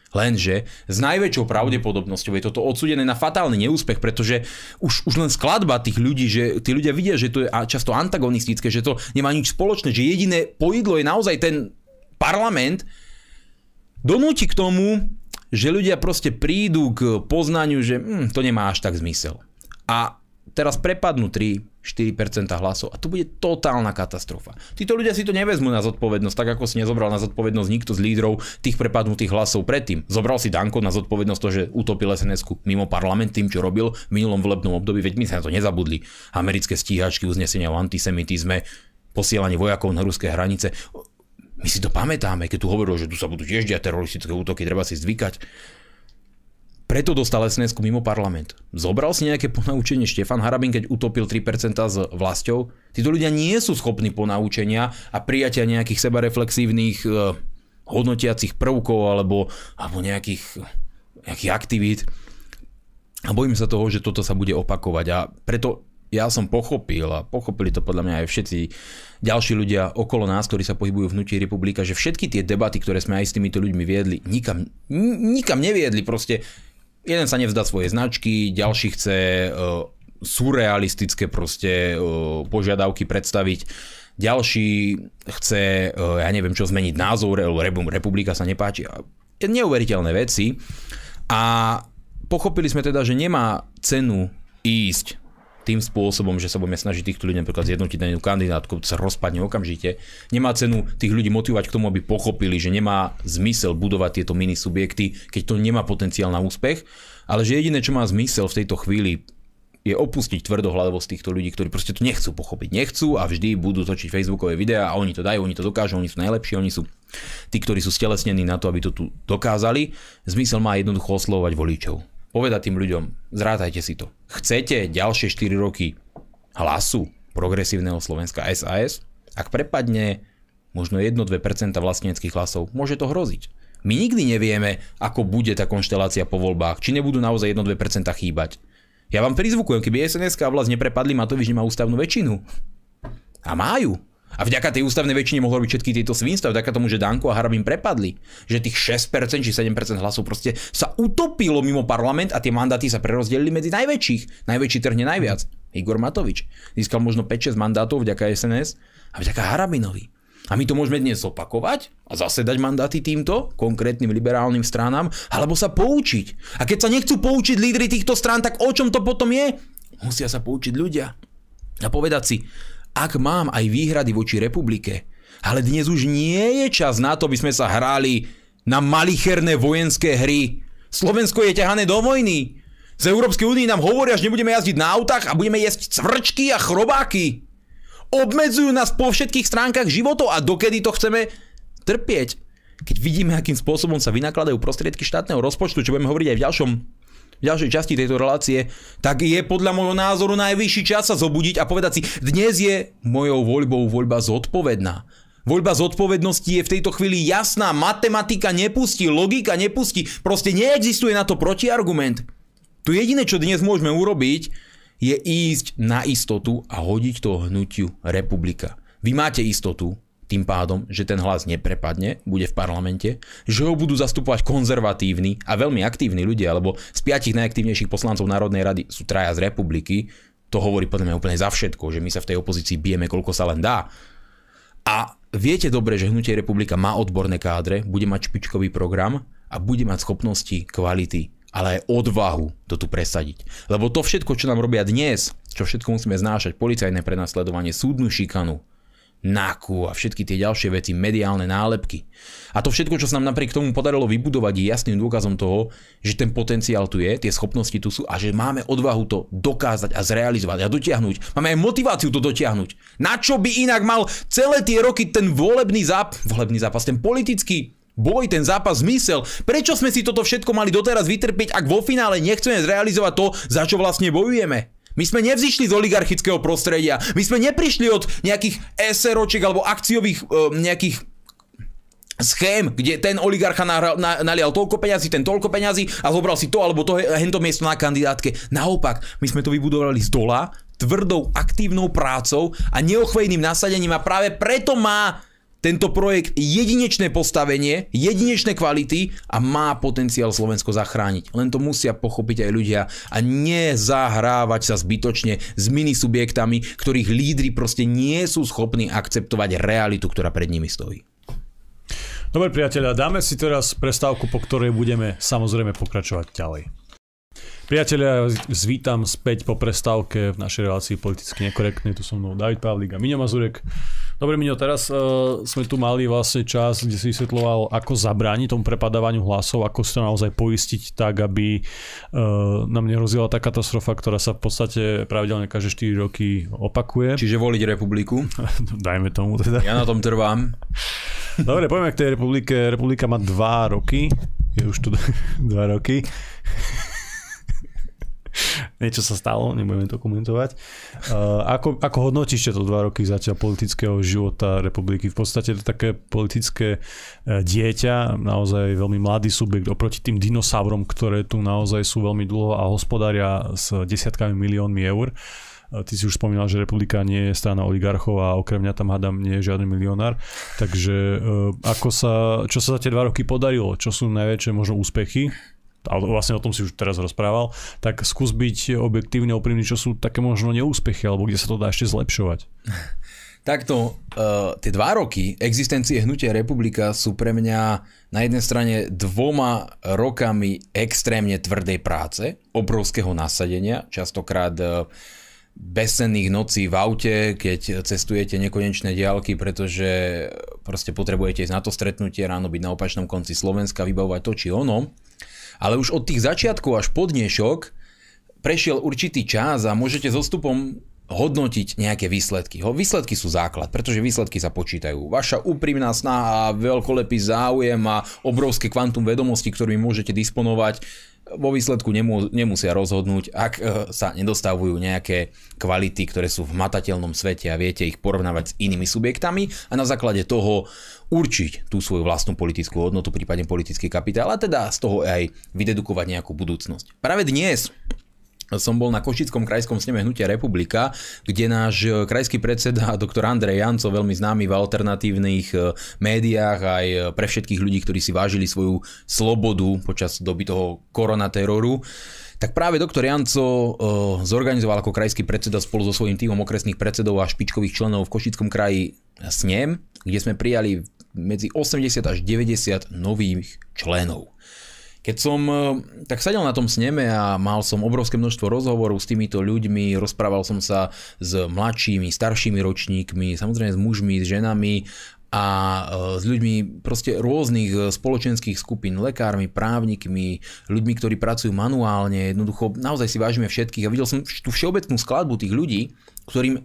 Lenže s najväčšou pravdepodobnosťou je toto odsudené na fatálny neúspech, pretože už, už len skladba tých ľudí, že tí ľudia vidia, že to je často antagonistické, že to nemá nič spoločné, že jediné poidlo je naozaj ten parlament, donúti k tomu, že ľudia proste prídu k poznaniu, že hm, to nemá až tak zmysel. A teraz prepadnú 3, 4% hlasov a to bude totálna katastrofa. Títo ľudia si to nevezmú na zodpovednosť, tak ako si nezobral na zodpovednosť nikto z lídrov tých prepadnutých hlasov predtým. Zobral si Danko na zodpovednosť to, že utopil sns mimo parlament tým, čo robil v minulom volebnom období, veď my sa na to nezabudli. Americké stíhačky, uznesenia o antisemitizme, posielanie vojakov na ruské hranice. My si to pamätáme, keď tu hovorilo, že tu sa budú tiež diať teroristické útoky, treba si zvykať. Preto dostal sns mimo parlament. Zobral si nejaké ponaučenie Štefan Harabin, keď utopil 3% s vlastou? Títo ľudia nie sú schopní ponaučenia a prijatia nejakých sebareflexívnych uh, hodnotiacich prvkov alebo, alebo nejakých, nejakých aktivít. A bojím sa toho, že toto sa bude opakovať. A preto ja som pochopil a pochopili to podľa mňa aj všetci ďalší ľudia okolo nás, ktorí sa pohybujú v hnutí republika, že všetky tie debaty, ktoré sme aj s týmito ľuďmi viedli, nikam, nikam neviedli. Proste jeden sa nevzdá svoje značky, ďalší chce uh, surrealistické proste uh, požiadavky predstaviť, ďalší chce, uh, ja neviem čo, zmeniť názor, republika sa nepáči. Neuveriteľné veci. A pochopili sme teda, že nemá cenu ísť tým spôsobom, že sa budeme snažiť týchto ľudí napríklad zjednotiť na jednu kandidátku, sa rozpadne okamžite. Nemá cenu tých ľudí motivovať k tomu, aby pochopili, že nemá zmysel budovať tieto mini subjekty, keď to nemá potenciál na úspech, ale že jediné, čo má zmysel v tejto chvíli, je opustiť tvrdohlavosť týchto ľudí, ktorí proste to nechcú pochopiť. Nechcú a vždy budú točiť facebookové videá a oni to dajú, oni to dokážu, oni sú najlepší, oni sú tí, ktorí sú stelesnení na to, aby to tu dokázali. Zmysel má jednoducho oslovovať voličov povedať tým ľuďom, zrátajte si to. Chcete ďalšie 4 roky hlasu progresívneho Slovenska SAS? Ak prepadne možno 1-2% vlastníckých hlasov, môže to hroziť. My nikdy nevieme, ako bude tá konštelácia po voľbách, či nebudú naozaj 1-2% chýbať. Ja vám prizvukujem, keby SNS a vlast neprepadli, Matovič nemá ústavnú väčšinu. A majú. A vďaka tej ústavnej väčšine mohlo robiť všetky tieto svinstva, vďaka tomu, že Danko a Harabin prepadli. Že tých 6% či 7% hlasov proste sa utopilo mimo parlament a tie mandáty sa prerozdelili medzi najväčších. Najväčší trhne najviac. Igor Matovič. Získal možno 5-6 mandátov vďaka SNS a vďaka Harabinovi. A my to môžeme dnes opakovať a zase dať mandáty týmto konkrétnym liberálnym stranám, alebo sa poučiť. A keď sa nechcú poučiť lídry týchto strán, tak o čom to potom je? Musia sa poučiť ľudia. A povedať si, ak mám aj výhrady voči republike, ale dnes už nie je čas na to, aby sme sa hrali na malicherné vojenské hry. Slovensko je ťahané do vojny. Z Európskej únie nám hovoria, že nebudeme jazdiť na autách a budeme jesť cvrčky a chrobáky. Obmedzujú nás po všetkých stránkach životov a dokedy to chceme trpieť. Keď vidíme, akým spôsobom sa vynakladajú prostriedky štátneho rozpočtu, čo budeme hovoriť aj v ďalšom ďalšej časti tejto relácie, tak je podľa môjho názoru najvyšší čas sa zobudiť a povedať si, dnes je mojou voľbou voľba zodpovedná. Voľba zodpovednosti je v tejto chvíli jasná, matematika nepustí, logika nepustí, proste neexistuje na to protiargument. Tu jediné, čo dnes môžeme urobiť, je ísť na istotu a hodiť to hnutiu republika. Vy máte istotu, tým pádom, že ten hlas neprepadne, bude v parlamente, že ho budú zastupovať konzervatívni a veľmi aktívni ľudia, lebo z piatich najaktívnejších poslancov Národnej rady sú traja z republiky, to hovorí podľa mňa úplne za všetko, že my sa v tej opozícii bijeme, koľko sa len dá. A viete dobre, že Hnutie republika má odborné kádre, bude mať špičkový program a bude mať schopnosti, kvality, ale aj odvahu to tu presadiť. Lebo to všetko, čo nám robia dnes, čo všetko musíme znášať, policajné prenasledovanie, súdnu šikanu, NAKU a všetky tie ďalšie veci, mediálne nálepky. A to všetko, čo sa nám napriek tomu podarilo vybudovať, je jasným dôkazom toho, že ten potenciál tu je, tie schopnosti tu sú a že máme odvahu to dokázať a zrealizovať a dotiahnuť. Máme aj motiváciu to dotiahnuť. Na čo by inak mal celé tie roky ten volebný, záp- volebný zápas, ten politický boj, ten zápas zmysel. Prečo sme si toto všetko mali doteraz vytrpiť, ak vo finále nechceme zrealizovať to, za čo vlastne bojujeme? My sme nevzýšli z oligarchického prostredia. My sme neprišli od nejakých SROčiek alebo akciových uh, nejakých schém, kde ten oligarcha nahral, na, nalial toľko peňazí, ten toľko peňazí a zobral si to alebo to hento miesto na kandidátke. Naopak, my sme to vybudovali z dola, tvrdou aktívnou prácou a neochvejným nasadením a práve preto má tento projekt jedinečné postavenie, jedinečné kvality a má potenciál Slovensko zachrániť. Len to musia pochopiť aj ľudia a nezahrávať sa zbytočne s mini subjektami, ktorých lídry proste nie sú schopní akceptovať realitu, ktorá pred nimi stojí. Dobre priatelia, dáme si teraz prestávku, po ktorej budeme samozrejme pokračovať ďalej. Priatelia, zvítam späť po prestávke v našej relácii politicky nekorektnej. Tu som mnou David Pavlík a Miňo Mazurek. Dobre, Miňo, teraz uh, sme tu mali vlastne čas, kde si vysvetloval, ako zabrániť tomu prepadávaniu hlasov, ako si to naozaj poistiť tak, aby uh, nám nerozila tá katastrofa, ktorá sa v podstate pravidelne každé 4 roky opakuje. Čiže voliť republiku. Dajme tomu teda. Ja na tom trvám. Dobre, poďme k tej republike. Republika má 2 roky. Je už tu 2 roky niečo sa stalo, nebudeme to komentovať. Uh, ako, ako hodnotíš to dva roky zatiaľ politického života republiky? V podstate to také politické uh, dieťa, naozaj veľmi mladý subjekt oproti tým dinosaurom, ktoré tu naozaj sú veľmi dlho a hospodária s desiatkami miliónmi eur. Ty si už spomínal, že republika nie je strana oligarchov a okrem mňa tam hádam nie je žiadny milionár. Takže uh, ako sa, čo sa za tie dva roky podarilo? Čo sú najväčšie možno úspechy? Ale vlastne o tom si už teraz rozprával, tak skús byť objektívne oprímny, čo sú také možno neúspechy, alebo kde sa to dá ešte zlepšovať. Takto, uh, tie dva roky existencie Hnutia republika sú pre mňa na jednej strane dvoma rokami extrémne tvrdej práce, obrovského nasadenia, častokrát uh, besenných nocí v aute, keď cestujete nekonečné diálky, pretože proste potrebujete ísť na to stretnutie, ráno byť na opačnom konci Slovenska, vybavovať to či ono. Ale už od tých začiatkov až po dnešok prešiel určitý čas a môžete so stupom hodnotiť nejaké výsledky. Výsledky sú základ, pretože výsledky sa počítajú. Vaša úprimná snaha, veľkolepý záujem a obrovské kvantum vedomostí, ktorými môžete disponovať, vo výsledku nemú, nemusia rozhodnúť, ak e, sa nedostavujú nejaké kvality, ktoré sú v matateľnom svete a viete ich porovnávať s inými subjektami a na základe toho určiť tú svoju vlastnú politickú hodnotu, prípadne politický kapitál a teda z toho aj vydedukovať nejakú budúcnosť. Práve dnes som bol na Košickom krajskom sneme Hnutia Republika, kde náš krajský predseda doktor Andrej Janco, veľmi známy v alternatívnych e, médiách aj pre všetkých ľudí, ktorí si vážili svoju slobodu počas doby toho koronateroru, tak práve doktor Janco zorganizoval ako krajský predseda spolu so svojím týmom okresných predsedov a špičkových členov v Košickom kraji snem, kde sme prijali medzi 80 až 90 nových členov. Keď som e, tak sedel na tom sneme a mal som obrovské množstvo rozhovorov s týmito ľuďmi, rozprával som sa s mladšími, staršími ročníkmi, samozrejme s mužmi, s ženami a e, s ľuďmi proste rôznych e, spoločenských skupín, lekármi, právnikmi, ľuďmi, ktorí pracujú manuálne, jednoducho naozaj si vážime všetkých a videl som tú všeobecnú skladbu tých ľudí, ktorým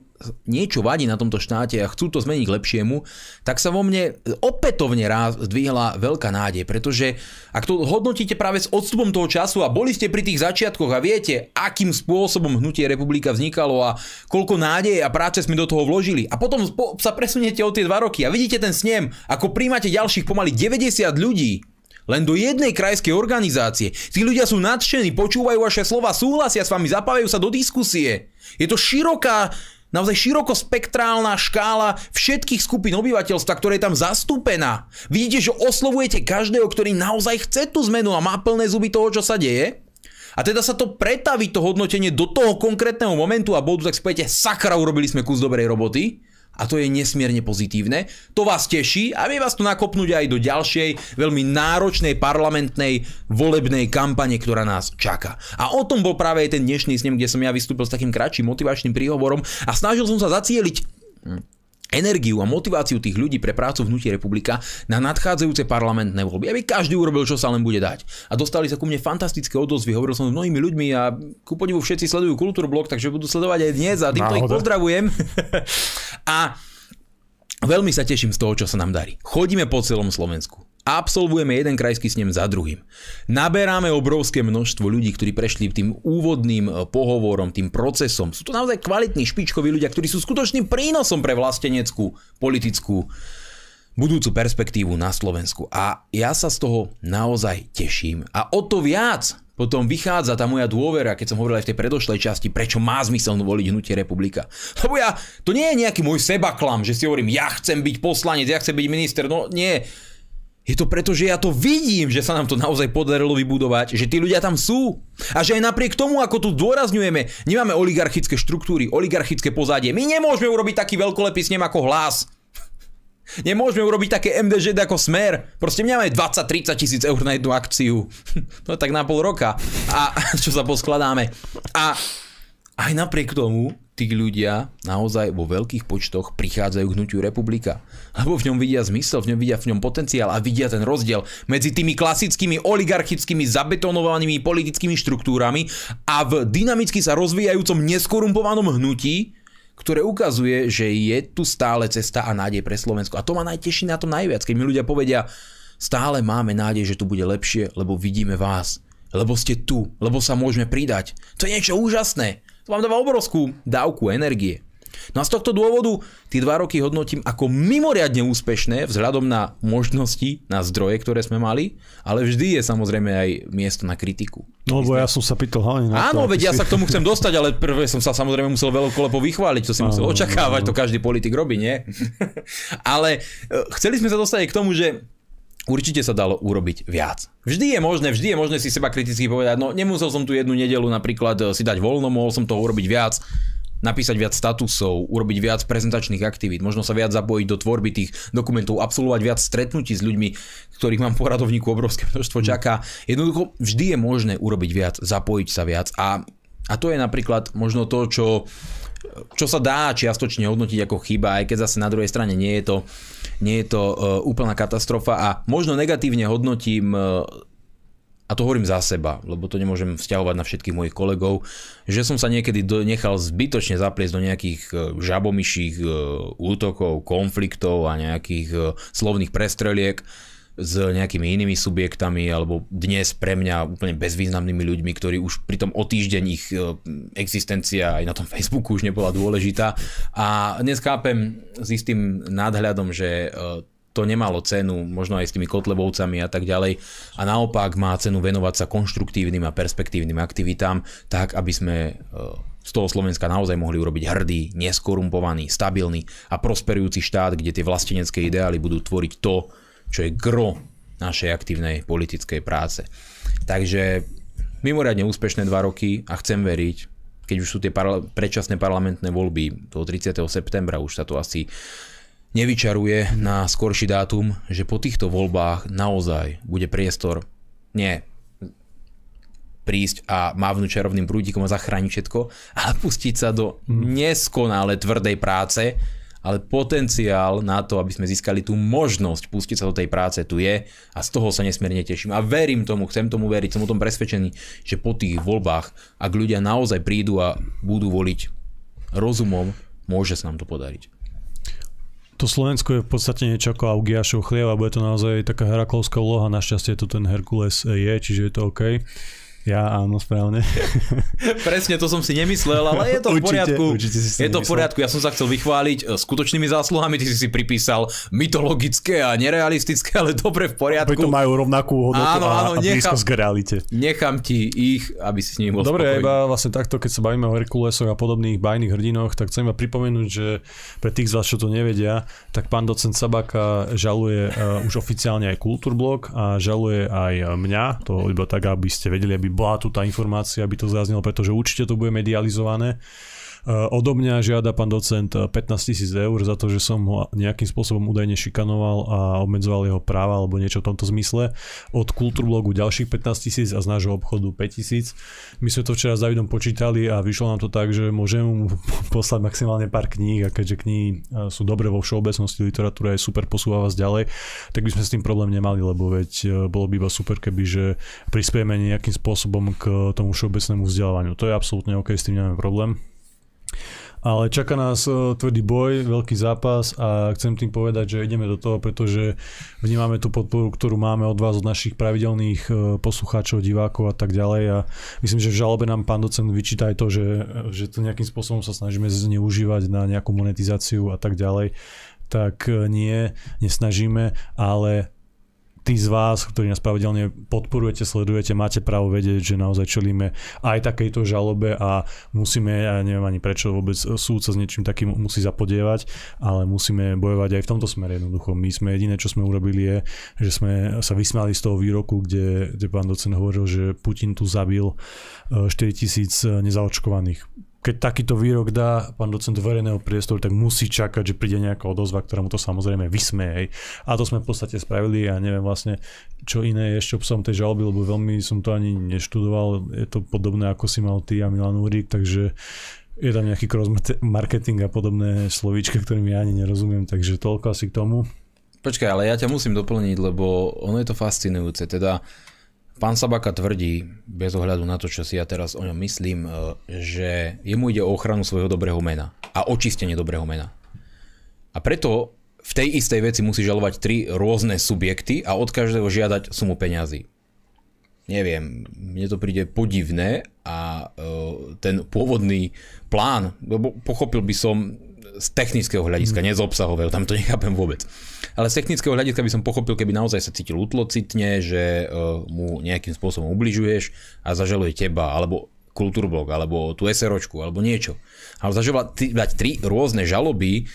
niečo vadí na tomto štáte a chcú to zmeniť k lepšiemu, tak sa vo mne opätovne raz zdvihla veľká nádej, pretože ak to hodnotíte práve s odstupom toho času a boli ste pri tých začiatkoch a viete, akým spôsobom hnutie republika vznikalo a koľko nádeje a práce sme do toho vložili a potom sa presuniete o tie dva roky a vidíte ten snem, ako príjmate ďalších pomaly 90 ľudí, len do jednej krajskej organizácie. Tí ľudia sú nadšení, počúvajú vaše slova, súhlasia s vami, zapávajú sa do diskusie. Je to široká, naozaj širokospektrálna škála všetkých skupín obyvateľstva, ktoré je tam zastúpená. Vidíte, že oslovujete každého, ktorý naozaj chce tú zmenu a má plné zuby toho, čo sa deje? A teda sa to pretaví to hodnotenie do toho konkrétneho momentu a bodu, tak spojete, sakra, urobili sme kus dobrej roboty a to je nesmierne pozitívne. To vás teší a vie vás to nakopnúť aj do ďalšej veľmi náročnej parlamentnej volebnej kampane, ktorá nás čaká. A o tom bol práve aj ten dnešný snem, kde som ja vystúpil s takým kratším motivačným príhovorom a snažil som sa zacieliť energiu a motiváciu tých ľudí pre prácu v Hnutí republika na nadchádzajúce parlamentné voľby, aby každý urobil, čo sa len bude dať. A dostali sa ku mne fantastické odozvy, hovoril som s mnohými ľuďmi a ku podivu všetci sledujú Kultúrblog, takže budú sledovať aj dnes a týmto ich pozdravujem. a veľmi sa teším z toho, čo sa nám darí. Chodíme po celom Slovensku absolvujeme jeden krajský snem za druhým. Naberáme obrovské množstvo ľudí, ktorí prešli tým úvodným e, pohovorom, tým procesom. Sú to naozaj kvalitní špičkoví ľudia, ktorí sú skutočným prínosom pre vlasteneckú politickú budúcu perspektívu na Slovensku. A ja sa z toho naozaj teším. A o to viac potom vychádza tá moja dôvera, keď som hovoril aj v tej predošlej časti, prečo má zmysel voliť hnutie republika. Lebo ja, to nie je nejaký môj sebaklam, že si hovorím, ja chcem byť poslanec, ja chcem byť minister, no nie. Je to preto, že ja to vidím, že sa nám to naozaj podarilo vybudovať, že tí ľudia tam sú. A že aj napriek tomu, ako tu dôrazňujeme, nemáme oligarchické štruktúry, oligarchické pozadie. My nemôžeme urobiť taký veľkolepý snem ako hlas. Nemôžeme urobiť také MDŽ ako smer. Proste nemáme 20-30 tisíc eur na jednu akciu. Je tak na pol roka. A čo sa poskladáme. A aj napriek tomu tí ľudia naozaj vo veľkých počtoch prichádzajú k hnutiu republika. Lebo v ňom vidia zmysel, v ňom vidia v ňom potenciál a vidia ten rozdiel medzi tými klasickými oligarchickými zabetonovanými politickými štruktúrami a v dynamicky sa rozvíjajúcom neskorumpovanom hnutí, ktoré ukazuje, že je tu stále cesta a nádej pre Slovensko. A to ma najteší na tom najviac, keď mi ľudia povedia, stále máme nádej, že tu bude lepšie, lebo vidíme vás, lebo ste tu, lebo sa môžeme pridať. To je niečo úžasné. To vám dáva obrovskú dávku energie. No a z tohto dôvodu tie dva roky hodnotím ako mimoriadne úspešné vzhľadom na možnosti, na zdroje, ktoré sme mali, ale vždy je samozrejme aj miesto na kritiku. No lebo ja som sa pýtal hlavne na Áno, to, veď ja si... sa k tomu chcem dostať, ale prvé som sa samozrejme musel veľkolepo vychváliť, to si musel Áno, očakávať, áno. to každý politik robí, nie? ale e, chceli sme sa dostať aj k tomu, že určite sa dalo urobiť viac. Vždy je možné, vždy je možné si seba kriticky povedať, no nemusel som tu jednu nedelu napríklad e, si dať voľno, mohol som toho urobiť viac, napísať viac statusov, urobiť viac prezentačných aktivít, možno sa viac zapojiť do tvorby tých dokumentov, absolvovať viac stretnutí s ľuďmi, ktorých mám poradovníku obrovské množstvo čaká. Jednoducho vždy je možné urobiť viac, zapojiť sa viac a, a to je napríklad možno to, čo čo sa dá čiastočne hodnotiť ako chyba, aj keď zase na druhej strane nie je to, nie je to uh, úplná katastrofa a možno negatívne hodnotím uh, a to hovorím za seba, lebo to nemôžem vzťahovať na všetkých mojich kolegov, že som sa niekedy do, nechal zbytočne zapliesť do nejakých e, žabomyších e, útokov, konfliktov a nejakých e, slovných prestreliek s nejakými inými subjektami alebo dnes pre mňa úplne bezvýznamnými ľuďmi, ktorí už pritom o týždeň ich e, existencia aj na tom Facebooku už nebola dôležitá. A dnes chápem s istým nadhľadom, že e, to nemalo cenu, možno aj s tými kotlebovcami a tak ďalej. A naopak má cenu venovať sa konštruktívnym a perspektívnym aktivitám, tak aby sme e, z toho Slovenska naozaj mohli urobiť hrdý, neskorumpovaný, stabilný a prosperujúci štát, kde tie vlastenecké ideály budú tvoriť to, čo je gro našej aktívnej politickej práce. Takže mimoriadne úspešné dva roky a chcem veriť, keď už sú tie parla- predčasné parlamentné voľby toho 30. septembra, už sa to asi nevyčaruje na skorší dátum, že po týchto voľbách naozaj bude priestor nie prísť a mávnuť čarovným prúdikom a zachrániť všetko, ale pustiť sa do neskonale tvrdej práce, ale potenciál na to, aby sme získali tú možnosť pustiť sa do tej práce tu je a z toho sa nesmierne teším. A verím tomu, chcem tomu veriť, som o tom presvedčený, že po tých voľbách, ak ľudia naozaj prídu a budú voliť rozumom, môže sa nám to podariť. To Slovensko je v podstate niečo ako Augiašov chlieb bude to naozaj taká Heraklovská úloha. Našťastie tu ten Herkules je, čiže je to OK. Ja áno, správne. Presne to som si nemyslel, ale je to v Určite, poriadku. určite si si je to v poriadku, ja som sa chcel vychváliť e, skutočnými zásluhami, ty si si pripísal mytologické a nerealistické, ale dobre v poriadku. Preto majú rovnakú hodnotu Áno, áno, a, a nechám- k realite. Nechám ti ich, aby si s nimi bol Dobre, spokojný. iba vlastne takto, keď sa bavíme o Herkulesoch a podobných bajných hrdinoch, tak chcem iba pripomenúť, že pre tých z vás, čo to nevedia, tak pán docent Sabaka žaluje uh, už oficiálne aj Kultúrblok a žaluje aj mňa, to iba tak, aby ste vedeli, aby bola tu tá informácia, aby to zaznelo, pretože určite to bude medializované. Uh, odo mňa žiada pán docent uh, 15 tisíc eur za to, že som ho nejakým spôsobom údajne šikanoval a obmedzoval jeho práva alebo niečo v tomto zmysle. Od Kultúrblogu ďalších 15 tisíc a z nášho obchodu 5 tisíc. My sme to včera s Davidom počítali a vyšlo nám to tak, že môžem mu poslať maximálne pár kníh a keďže knihy uh, sú dobre vo všeobecnosti, literatúra je super, posúva vás ďalej, tak by sme s tým problém nemali, lebo veď bolo by iba super, keby že prispieme nejakým spôsobom k tomu všeobecnému vzdelávaniu. To je absolútne OK, s tým nemáme problém. Ale čaká nás e, tvrdý boj, veľký zápas a chcem tým povedať, že ideme do toho, pretože vnímame tú podporu, ktorú máme od vás, od našich pravidelných e, poslucháčov, divákov a tak ďalej a myslím, že v žalobe nám pán docent vyčíta aj to, že, že to nejakým spôsobom sa snažíme zneužívať na nejakú monetizáciu a tak ďalej. Tak e, nie, nesnažíme, ale tí z vás, ktorí nás pravidelne podporujete, sledujete, máte právo vedieť, že naozaj čelíme aj takejto žalobe a musíme, ja neviem ani prečo vôbec súd sa s niečím takým musí zapodievať, ale musíme bojovať aj v tomto smere jednoducho. My sme jediné, čo sme urobili je, že sme sa vysmiali z toho výroku, kde, kde pán docen hovoril, že Putin tu zabil eh, 4000 nezaočkovaných keď takýto výrok dá pán docent do verejného priestoru, tak musí čakať, že príde nejaká odozva, ktorá mu to samozrejme vysmeje. A to sme v podstate spravili a neviem vlastne, čo iné je ešte obsahom tej žaloby, lebo veľmi som to ani neštudoval. Je to podobné, ako si mal ty a Milan Úrik, takže je tam nejaký cross marketing a podobné slovíčka, ktorým ja ani nerozumiem, takže toľko asi k tomu. Počkaj, ale ja ťa musím doplniť, lebo ono je to fascinujúce. Teda pán Sabaka tvrdí, bez ohľadu na to, čo si ja teraz o ňom myslím, e, že jemu ide o ochranu svojho dobrého mena a očistenie dobrého mena. A preto v tej istej veci musí žalovať tri rôzne subjekty a od každého žiadať sumu peňazí. Neviem, mne to príde podivné a e, ten pôvodný plán, lebo pochopil by som z technického hľadiska, mm. nie z obsahového, tam to nechápem vôbec. Ale z technického hľadiska by som pochopil, keby naozaj sa cítil utlocitne, že uh, mu nejakým spôsobom ubližuješ a zažaluje teba, alebo kultúrblok, alebo tú SROčku, alebo niečo. Ale zažalovať tri rôzne žaloby,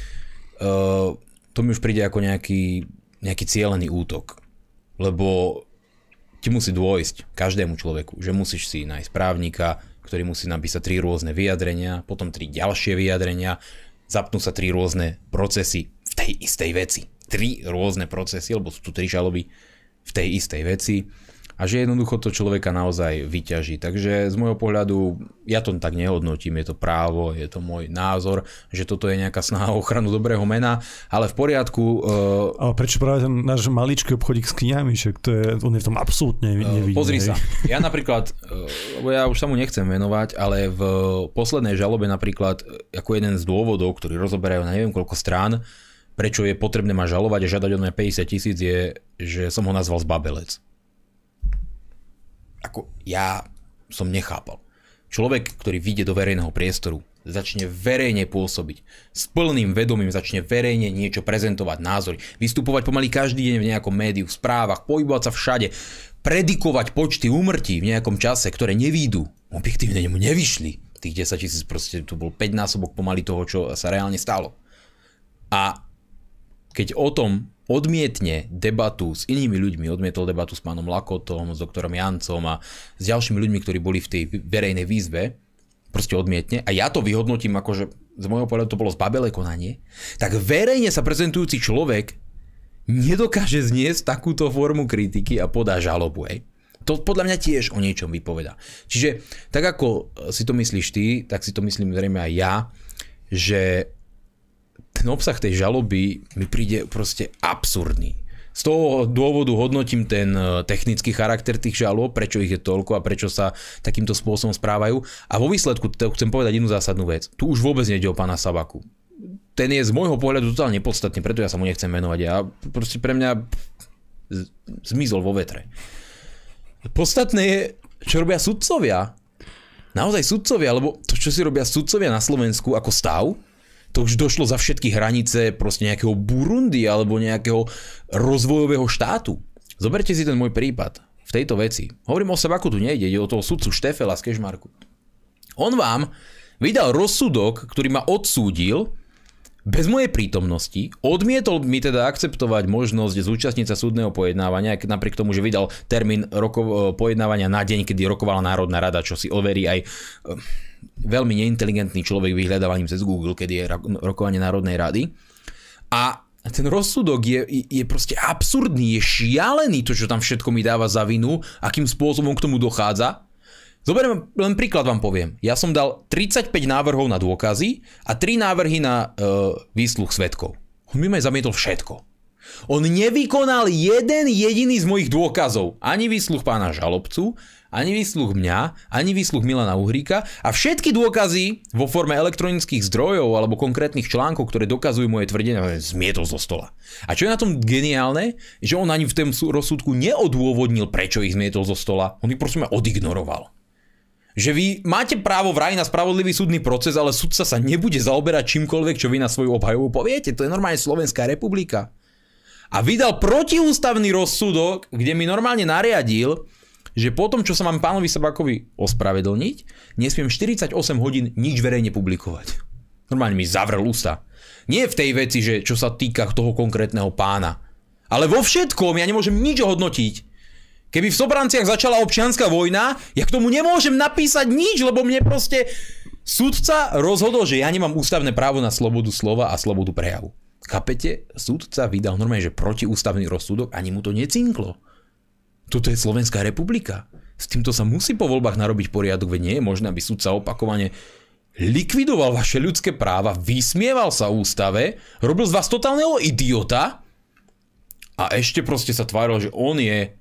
uh, to mi už príde ako nejaký, nejaký cieľený útok. Lebo ti musí dôjsť každému človeku, že musíš si nájsť právnika, ktorý musí napísať tri rôzne vyjadrenia, potom tri ďalšie vyjadrenia, zapnú sa tri rôzne procesy v tej istej veci. Tri rôzne procesy, lebo sú tu tri žaloby v tej istej veci a že jednoducho to človeka naozaj vyťaží. Takže z môjho pohľadu, ja to tak nehodnotím, je to právo, je to môj názor, že toto je nejaká snaha o ochranu dobrého mena, ale v poriadku. Uh, ale prečo práve ten náš maličký obchodík s knihami, že to je, on je v tom absolútne uh, nevidný. Pozri sa, ja napríklad, uh, lebo ja už sa mu nechcem venovať, ale v poslednej žalobe napríklad, ako jeden z dôvodov, ktorý rozoberajú na neviem koľko strán, prečo je potrebné ma žalovať a žiadať od mňa 50 tisíc je, že som ho nazval zbabelec ako ja som nechápal. Človek, ktorý vyjde do verejného priestoru, začne verejne pôsobiť, s plným vedomím začne verejne niečo prezentovať, názory, vystupovať pomaly každý deň v nejakom médiu, v správach, pohybovať sa všade, predikovať počty úmrtí v nejakom čase, ktoré nevídu, objektívne nemu nevyšli. Tých 10 tisíc proste tu bol 5 násobok pomaly toho, čo sa reálne stalo. A keď o tom odmietne debatu s inými ľuďmi, odmietol debatu s pánom Lakotom, s doktorom Jancom a s ďalšími ľuďmi, ktorí boli v tej verejnej výzve, proste odmietne a ja to vyhodnotím ako, že z môjho pohľadu to bolo zbabelé konanie, tak verejne sa prezentujúci človek nedokáže zniesť takúto formu kritiky a podá žalobu. Hej. To podľa mňa tiež o niečom vypoveda. Čiže tak ako si to myslíš ty, tak si to myslím zrejme aj ja, že ten obsah tej žaloby mi príde proste absurdný. Z toho dôvodu hodnotím ten e, technický charakter tých žalob, prečo ich je toľko a prečo sa takýmto spôsobom správajú. A vo výsledku chcem povedať jednu zásadnú vec. Tu už vôbec nejde o pána Sabaku. Ten je z môjho pohľadu totálne nepodstatný, preto ja sa mu nechcem venovať. Ja proste pre mňa zmizol vo vetre. Podstatné je, čo robia sudcovia. Naozaj sudcovia, lebo to, čo si robia sudcovia na Slovensku ako stav, to už došlo za všetky hranice proste nejakého Burundi alebo nejakého rozvojového štátu. Zoberte si ten môj prípad v tejto veci. Hovorím o Sabaku, tu nejde, ide o toho sudcu Štefela z Kešmarku. On vám vydal rozsudok, ktorý ma odsúdil bez mojej prítomnosti, odmietol mi teda akceptovať možnosť zúčastniť sa súdneho pojednávania, napriek tomu, že vydal termín roko- pojednávania na deň, kedy rokovala Národná rada, čo si overí aj veľmi neinteligentný človek vyhľadávaním cez Google, kedy je rokovanie Národnej rady. A ten rozsudok je, je proste absurdný, je šialený to, čo tam všetko mi dáva za vinu, akým spôsobom k tomu dochádza. Zoberiem, len príklad vám poviem. Ja som dal 35 návrhov na dôkazy a 3 návrhy na uh, výsluch svetkov. On mi ma zamietol všetko. On nevykonal jeden jediný z mojich dôkazov. Ani výsluch pána žalobcu, ani výsluh mňa, ani výsluh Milana Uhríka a všetky dôkazy vo forme elektronických zdrojov alebo konkrétnych článkov, ktoré dokazujú moje tvrdenia, zmietol zo stola. A čo je na tom geniálne, že on ani v tom rozsudku neodôvodnil, prečo ich zmietol zo stola. On ich prosím odignoroval. Že vy máte právo vraj na spravodlivý súdny proces, ale sudca sa nebude zaoberať čímkoľvek, čo vy na svoju obhajovu poviete. To je normálne Slovenská republika. A vydal protiústavný rozsudok, kde mi normálne nariadil, že potom, čo sa mám pánovi Sabakovi ospravedlniť, nesmiem 48 hodín nič verejne publikovať. Normálne mi zavrel ústa. Nie v tej veci, že čo sa týka toho konkrétneho pána. Ale vo všetkom ja nemôžem nič hodnotiť. Keby v Sobranciach začala občianská vojna, ja k tomu nemôžem napísať nič, lebo mne proste súdca rozhodol, že ja nemám ústavné právo na slobodu slova a slobodu prejavu. Chápete? Súdca vydal normálne, že protiústavný rozsudok, ani mu to necinklo. Toto je Slovenská republika. S týmto sa musí po voľbách narobiť poriadok, veď nie je možné, aby sudca opakovane likvidoval vaše ľudské práva, vysmieval sa ústave, robil z vás totálneho idiota a ešte proste sa tváril, že on je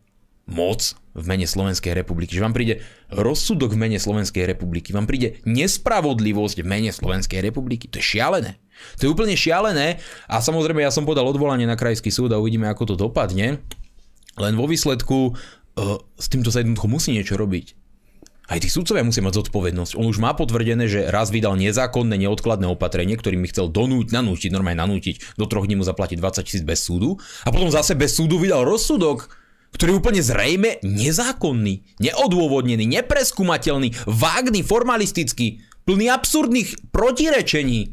moc v mene Slovenskej republiky. Že vám príde rozsudok v mene Slovenskej republiky, vám príde nespravodlivosť v mene Slovenskej republiky. To je šialené. To je úplne šialené a samozrejme ja som podal odvolanie na krajský súd a uvidíme, ako to dopadne. Len vo výsledku uh, s týmto sa jednoducho musí niečo robiť. Aj tí sudcovia musia mať zodpovednosť. On už má potvrdené, že raz vydal nezákonné neodkladné opatrenie, ktorým chcel donúť, nanútiť, normálne nanútiť, do troch dní mu zaplatiť 20 tisíc bez súdu. A potom zase bez súdu vydal rozsudok, ktorý je úplne zrejme nezákonný, neodôvodnený, nepreskumateľný, vágný, formalistický, plný absurdných protirečení,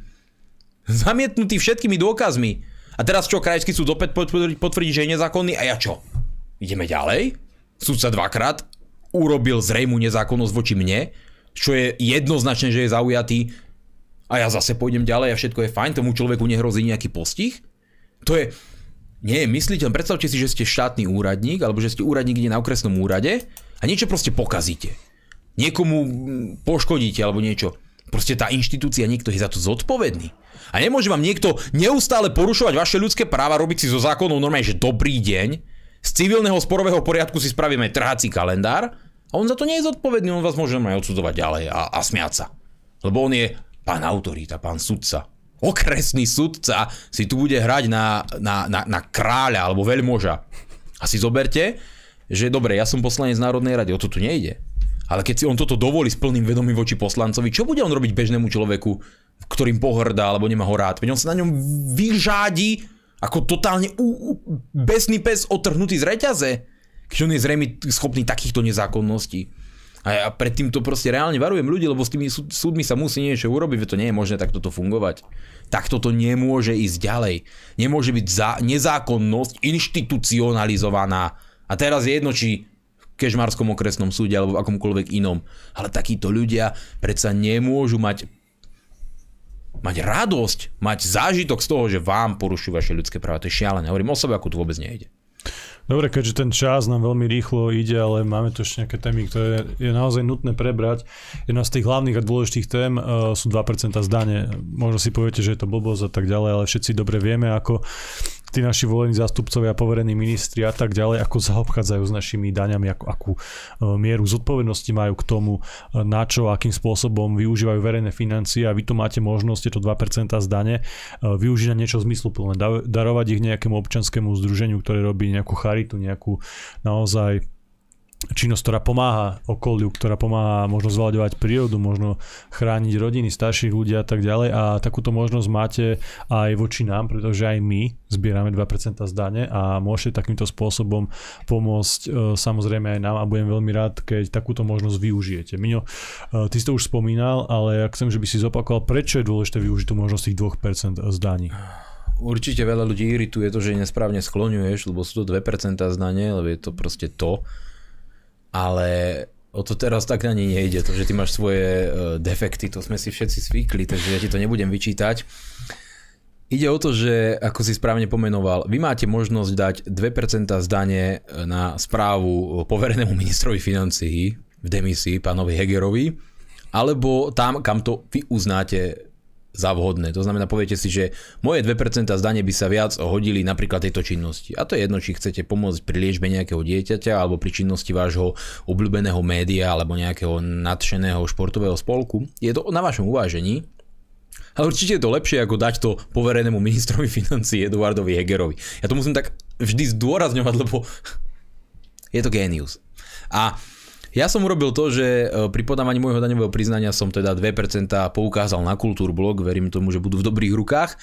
zamietnutý všetkými dôkazmi. A teraz čo, krajský súd opäť potvrdí, že je nezákonný a ja čo? Ideme ďalej? Súd sa dvakrát urobil zrejmú nezákonnosť voči mne, čo je jednoznačné, že je zaujatý a ja zase pôjdem ďalej a všetko je fajn, tomu človeku nehrozí nejaký postih? To je, nie je mysliteľ. Predstavte si, že ste štátny úradník, alebo že ste úradník kde na okresnom úrade a niečo proste pokazíte. Niekomu poškodíte alebo niečo. Proste tá inštitúcia, niekto je za to zodpovedný. A nemôže vám niekto neustále porušovať vaše ľudské práva, robiť si zo zákonov normálne, že dobrý deň, z civilného sporového poriadku si spravíme trhací kalendár a on za to nie je zodpovedný, on vás môže aj odsudzovať ďalej a, a smiať sa. Lebo on je pán autorita, pán sudca. Okresný sudca si tu bude hrať na, na, na, na kráľa alebo veľmoža. A si zoberte, že dobre, ja som poslanec Národnej rady, o to tu nejde. Ale keď si on toto dovolí s plným vedomím voči poslancovi, čo bude on robiť bežnému človeku, ktorým pohrdá alebo nemá ho rád? Veď on sa na ňom vyžádi ako totálne u, u, besný pes otrhnutý z reťaze, keď on je zrejme schopný takýchto nezákonností. A ja predtým to proste reálne varujem ľudí, lebo s tými súd, súdmi sa musí niečo urobiť, to nie je možné takto to fungovať. Takto to nemôže ísť ďalej. Nemôže byť za, nezákonnosť inštitucionalizovaná. A teraz je jedno, či Kežmarskom okresnom súde alebo v akomkoľvek inom. Ale takíto ľudia predsa nemôžu mať mať radosť, mať zážitok z toho, že vám porušujú vaše ľudské práva. To je šialené. Hovorím o sebe, ako tu vôbec nejde. Dobre, keďže ten čas nám veľmi rýchlo ide, ale máme tu ešte nejaké témy, ktoré je naozaj nutné prebrať. Jedna z tých hlavných a dôležitých tém uh, sú 2% zdanie. Možno si poviete, že je to blbosť a tak ďalej, ale všetci dobre vieme, ako tí naši volení zástupcovia, poverení ministri a tak ďalej, ako zaobchádzajú s našimi daňami, ako, akú e, mieru zodpovednosti majú k tomu, e, na čo, akým spôsobom využívajú verejné financie a vy tu máte možnosť tieto 2% z dane e, využiť na niečo zmysluplné, darovať ich nejakému občanskému združeniu, ktoré robí nejakú charitu, nejakú naozaj činnosť, ktorá pomáha okoliu, ktorá pomáha možno zvláďovať prírodu, možno chrániť rodiny, starších ľudí a tak ďalej a takúto možnosť máte aj voči nám, pretože aj my zbierame 2% zdane a môžete takýmto spôsobom pomôcť e, samozrejme aj nám a budem veľmi rád, keď takúto možnosť využijete. Miňo, e, ty si to už spomínal, ale ja chcem, že by si zopakoval, prečo je dôležité využiť tú možnosť tých 2% zdaní. Určite veľa ľudí irituje to, že nesprávne skloňuješ, lebo sú to 2% zdanie, lebo je to proste to, ale o to teraz tak ani nejde, to, že ty máš svoje e, defekty, to sme si všetci zvykli, takže ja ti to nebudem vyčítať. Ide o to, že ako si správne pomenoval, vy máte možnosť dať 2% zdanie na správu poverenému ministrovi financií v demisii, pánovi Hegerovi, alebo tam, kam to vy uznáte za vhodné. To znamená, poviete si, že moje 2% zdanie by sa viac hodili napríklad tejto činnosti. A to je jedno, či chcete pomôcť pri liečbe nejakého dieťaťa alebo pri činnosti vášho obľúbeného média alebo nejakého nadšeného športového spolku. Je to na vašom uvážení. Ale určite je to lepšie, ako dať to poverenému ministrovi financí Eduardovi Hegerovi. Ja to musím tak vždy zdôrazňovať, lebo je to génius. A ja som urobil to, že e, pri podávaní môjho daňového priznania som teda 2% poukázal na Kultúrblog, verím tomu, že budú v dobrých rukách.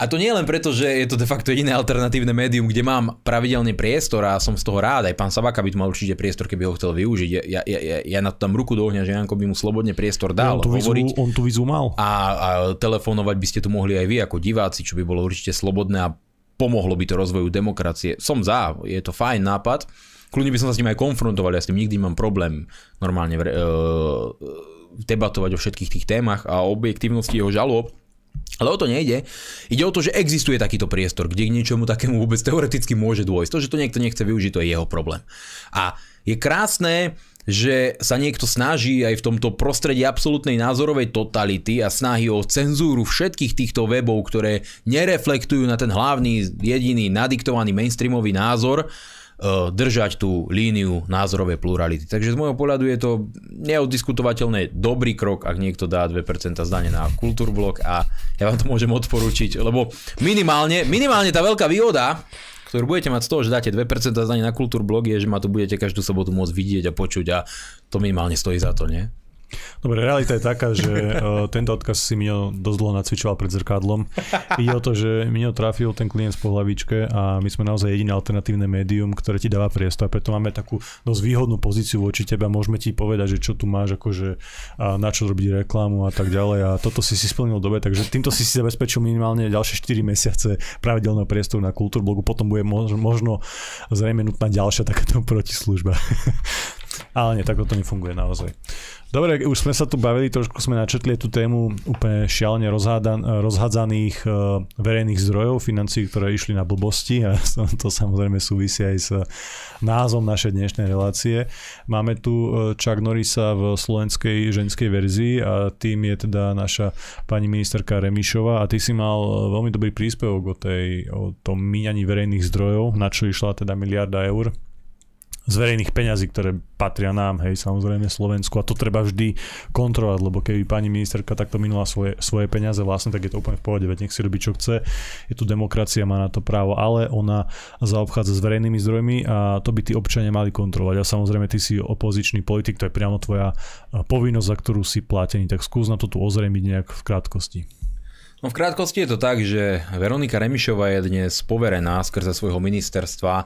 A to nie len preto, že je to de facto jediné alternatívne médium, kde mám pravidelne priestor a som z toho rád. Aj pán Sabaka by tu mal určite priestor, keby ho chcel využiť. Ja, ja, ja, ja na to tam ruku do ohňa, že Janko by mu slobodne priestor dal. on, tú hovoriť. on tu vizu mal. A, a telefonovať by ste tu mohli aj vy ako diváci, čo by bolo určite slobodné a pomohlo by to rozvoju demokracie. Som za, je to fajn nápad. Kľudne by som sa s ním aj konfrontoval, ja s tým nikdy mám problém normálne uh, debatovať o všetkých tých témach a objektívnosti jeho žalob, ale o to nejde. Ide o to, že existuje takýto priestor, kde k niečomu takému vôbec teoreticky môže dôjsť. To, že to niekto nechce využiť, to je jeho problém. A je krásne, že sa niekto snaží aj v tomto prostredí absolútnej názorovej totality a snahy o cenzúru všetkých týchto webov, ktoré nereflektujú na ten hlavný, jediný, nadiktovaný mainstreamový názor, držať tú líniu názorovej plurality. Takže z môjho pohľadu je to neoddiskutovateľné dobrý krok, ak niekto dá 2% zdanie na kultúrblok a ja vám to môžem odporúčiť, lebo minimálne, minimálne tá veľká výhoda, ktorú budete mať z toho, že dáte 2% zdanie na kultúrblog, je, že ma tu budete každú sobotu môcť vidieť a počuť a to minimálne stojí za to, nie? Dobre, realita je taká, že uh, tento odkaz si Mino dosť dlho nacvičoval pred zrkadlom. Ide o to, že Mino trafil ten klient po hlavičke a my sme naozaj jediné alternatívne médium, ktoré ti dáva priestor. Preto máme takú dosť výhodnú pozíciu voči tebe a môžeme ti povedať, že čo tu máš, akože a na čo robiť reklamu a tak ďalej. A toto si si splnil dobe, takže týmto si si zabezpečil minimálne ďalšie 4 mesiace pravidelného priestoru na kultúrblogu. Potom bude možno zrejme nutná ďalšia takáto protislužba. Ale nie, tak to nefunguje naozaj. Dobre, už sme sa tu bavili, trošku sme načetli tú tému úplne šialene rozhádzaných uh, verejných zdrojov, financií, ktoré išli na blbosti a to samozrejme súvisí aj s názvom našej dnešnej relácie. Máme tu uh, Chuck Norrisa v slovenskej ženskej verzii a tým je teda naša pani ministerka Remišová a ty si mal uh, veľmi dobrý príspevok o, tej, o tom míňaní verejných zdrojov, na čo išla teda miliarda eur z verejných peňazí, ktoré patria nám, hej, samozrejme Slovensku. A to treba vždy kontrolovať, lebo keby pani ministerka takto minula svoje, svoje peniaze vlastne, tak je to úplne v pohode, veď nech si robí čo chce, je tu demokracia, má na to právo, ale ona zaobchádza s verejnými zdrojmi a to by tí občania mali kontrolovať. A samozrejme ty si opozičný politik, to je priamo tvoja povinnosť, za ktorú si platený, tak skús na to tu ozrejmiť nejak v krátkosti. No v krátkosti je to tak, že Veronika Remišová je dnes poverená skrze svojho ministerstva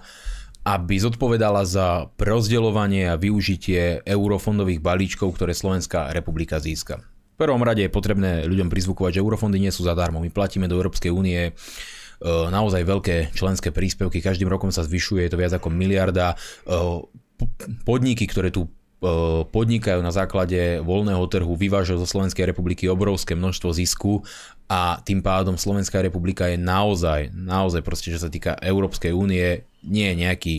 aby zodpovedala za prerozdeľovanie a využitie eurofondových balíčkov, ktoré Slovenská republika získa. V prvom rade je potrebné ľuďom prizvukovať, že eurofondy nie sú zadarmo. My platíme do Európskej únie e, naozaj veľké členské príspevky, každým rokom sa zvyšuje, je to viac ako miliarda. E, podniky, ktoré tu podnikajú na základe voľného trhu, vyvážajú zo Slovenskej republiky obrovské množstvo zisku a tým pádom Slovenská republika je naozaj, naozaj proste, čo sa týka Európskej únie, nie je nejaký,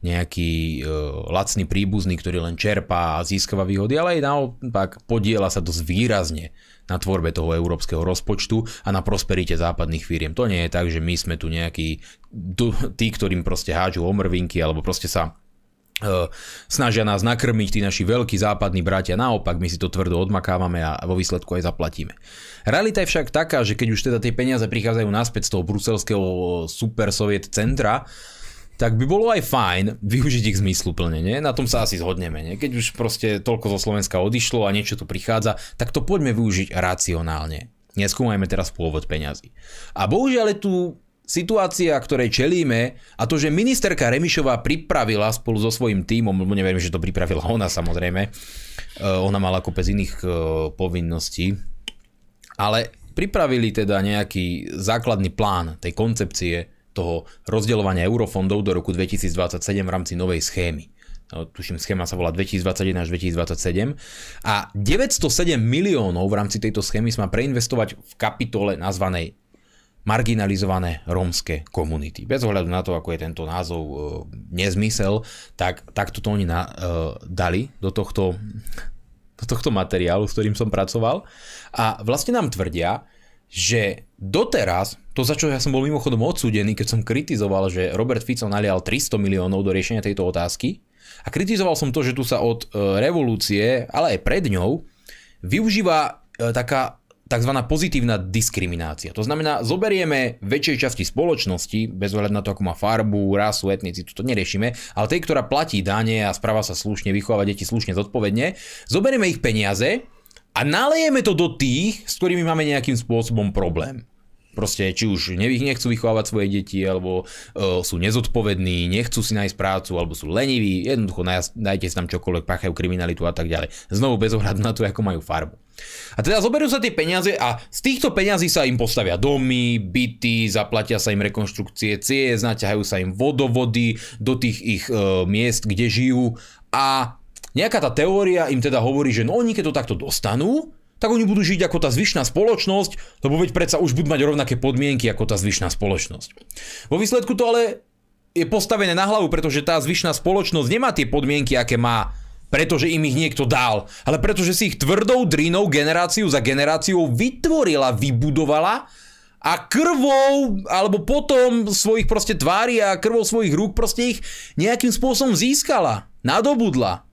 nejaký uh, lacný príbuzný, ktorý len čerpá a získava výhody, ale aj naopak podiela sa dosť výrazne na tvorbe toho európskeho rozpočtu a na prosperite západných firiem. To nie je tak, že my sme tu nejakí tí, ktorým proste hádžu omrvinky alebo proste sa snažia nás nakrmiť tí naši veľkí západní bratia. Naopak, my si to tvrdo odmakávame a vo výsledku aj zaplatíme. Realita je však taká, že keď už teda tie peniaze prichádzajú naspäť z toho bruselského super soviet centra, tak by bolo aj fajn využiť ich zmysluplne, nie? Na tom sa asi zhodneme, nie? Keď už proste toľko zo Slovenska odišlo a niečo tu prichádza, tak to poďme využiť racionálne. Neskúmajme teraz pôvod peňazí. A bohužiaľ je tu situácia, ktorej čelíme a to, že ministerka Remišová pripravila spolu so svojím tímom, lebo neviem, že to pripravila ona samozrejme, e, ona mala kopec iných e, povinností, ale pripravili teda nejaký základný plán tej koncepcie toho rozdeľovania eurofondov do roku 2027 v rámci novej schémy. No, tuším, schéma sa volá 2021 až 2027 a 907 miliónov v rámci tejto schémy sa má preinvestovať v kapitole nazvanej marginalizované rómske komunity. Bez ohľadu na to, ako je tento názov e, nezmysel, tak takto to oni na, e, dali do tohto, do tohto materiálu, s ktorým som pracoval. A vlastne nám tvrdia, že doteraz, to za čo ja som bol mimochodom odsúdený, keď som kritizoval, že Robert Fico nalial 300 miliónov do riešenia tejto otázky, a kritizoval som to, že tu sa od e, revolúcie, ale aj pred ňou, využíva taká tzv. pozitívna diskriminácia. To znamená, zoberieme väčšej časti spoločnosti, bez ohľadu na to, ako má farbu, rasu, etnicitu, to neriešime, ale tej, ktorá platí dane a správa sa slušne, vychováva deti slušne, zodpovedne, zoberieme ich peniaze a nalejeme to do tých, s ktorými máme nejakým spôsobom problém. Proste či už nechcú vychovávať svoje deti, alebo uh, sú nezodpovední, nechcú si nájsť prácu, alebo sú leniví, jednoducho dajte si tam čokoľvek, páchajú kriminalitu a tak ďalej. Znovu bez ohľadu na to, ako majú farbu. A teda zoberú sa tie peniaze a z týchto peňazí sa im postavia domy, byty, zaplatia sa im rekonštrukcie ciest, naťahajú sa im vodovody do tých ich uh, miest, kde žijú a Nejaká tá teória im teda hovorí, že no oni keď to takto dostanú, tak oni budú žiť ako tá zvyšná spoločnosť, lebo veď predsa už budú mať rovnaké podmienky ako tá zvyšná spoločnosť. Vo výsledku to ale je postavené na hlavu, pretože tá zvyšná spoločnosť nemá tie podmienky, aké má pretože im ich niekto dal, ale pretože si ich tvrdou drinou generáciu za generáciou vytvorila, vybudovala a krvou, alebo potom svojich proste tvári a krvou svojich rúk proste ich nejakým spôsobom získala, nadobudla.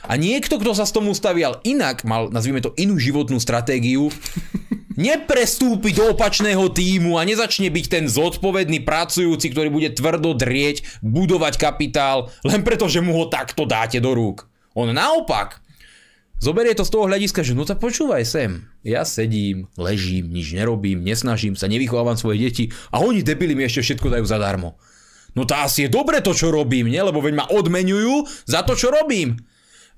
A niekto, kto sa s tomu stavial inak, mal, nazvime to, inú životnú stratégiu, neprestúpi do opačného týmu a nezačne byť ten zodpovedný pracujúci, ktorý bude tvrdo drieť, budovať kapitál, len preto, že mu ho takto dáte do rúk. On naopak zoberie to z toho hľadiska, že no tak počúvaj sem, ja sedím, ležím, nič nerobím, nesnažím sa, nevychovávam svoje deti a oni debili mi ešte všetko dajú zadarmo. No to asi je dobre to, čo robím, nie? Lebo veď ma odmenujú za to, čo robím.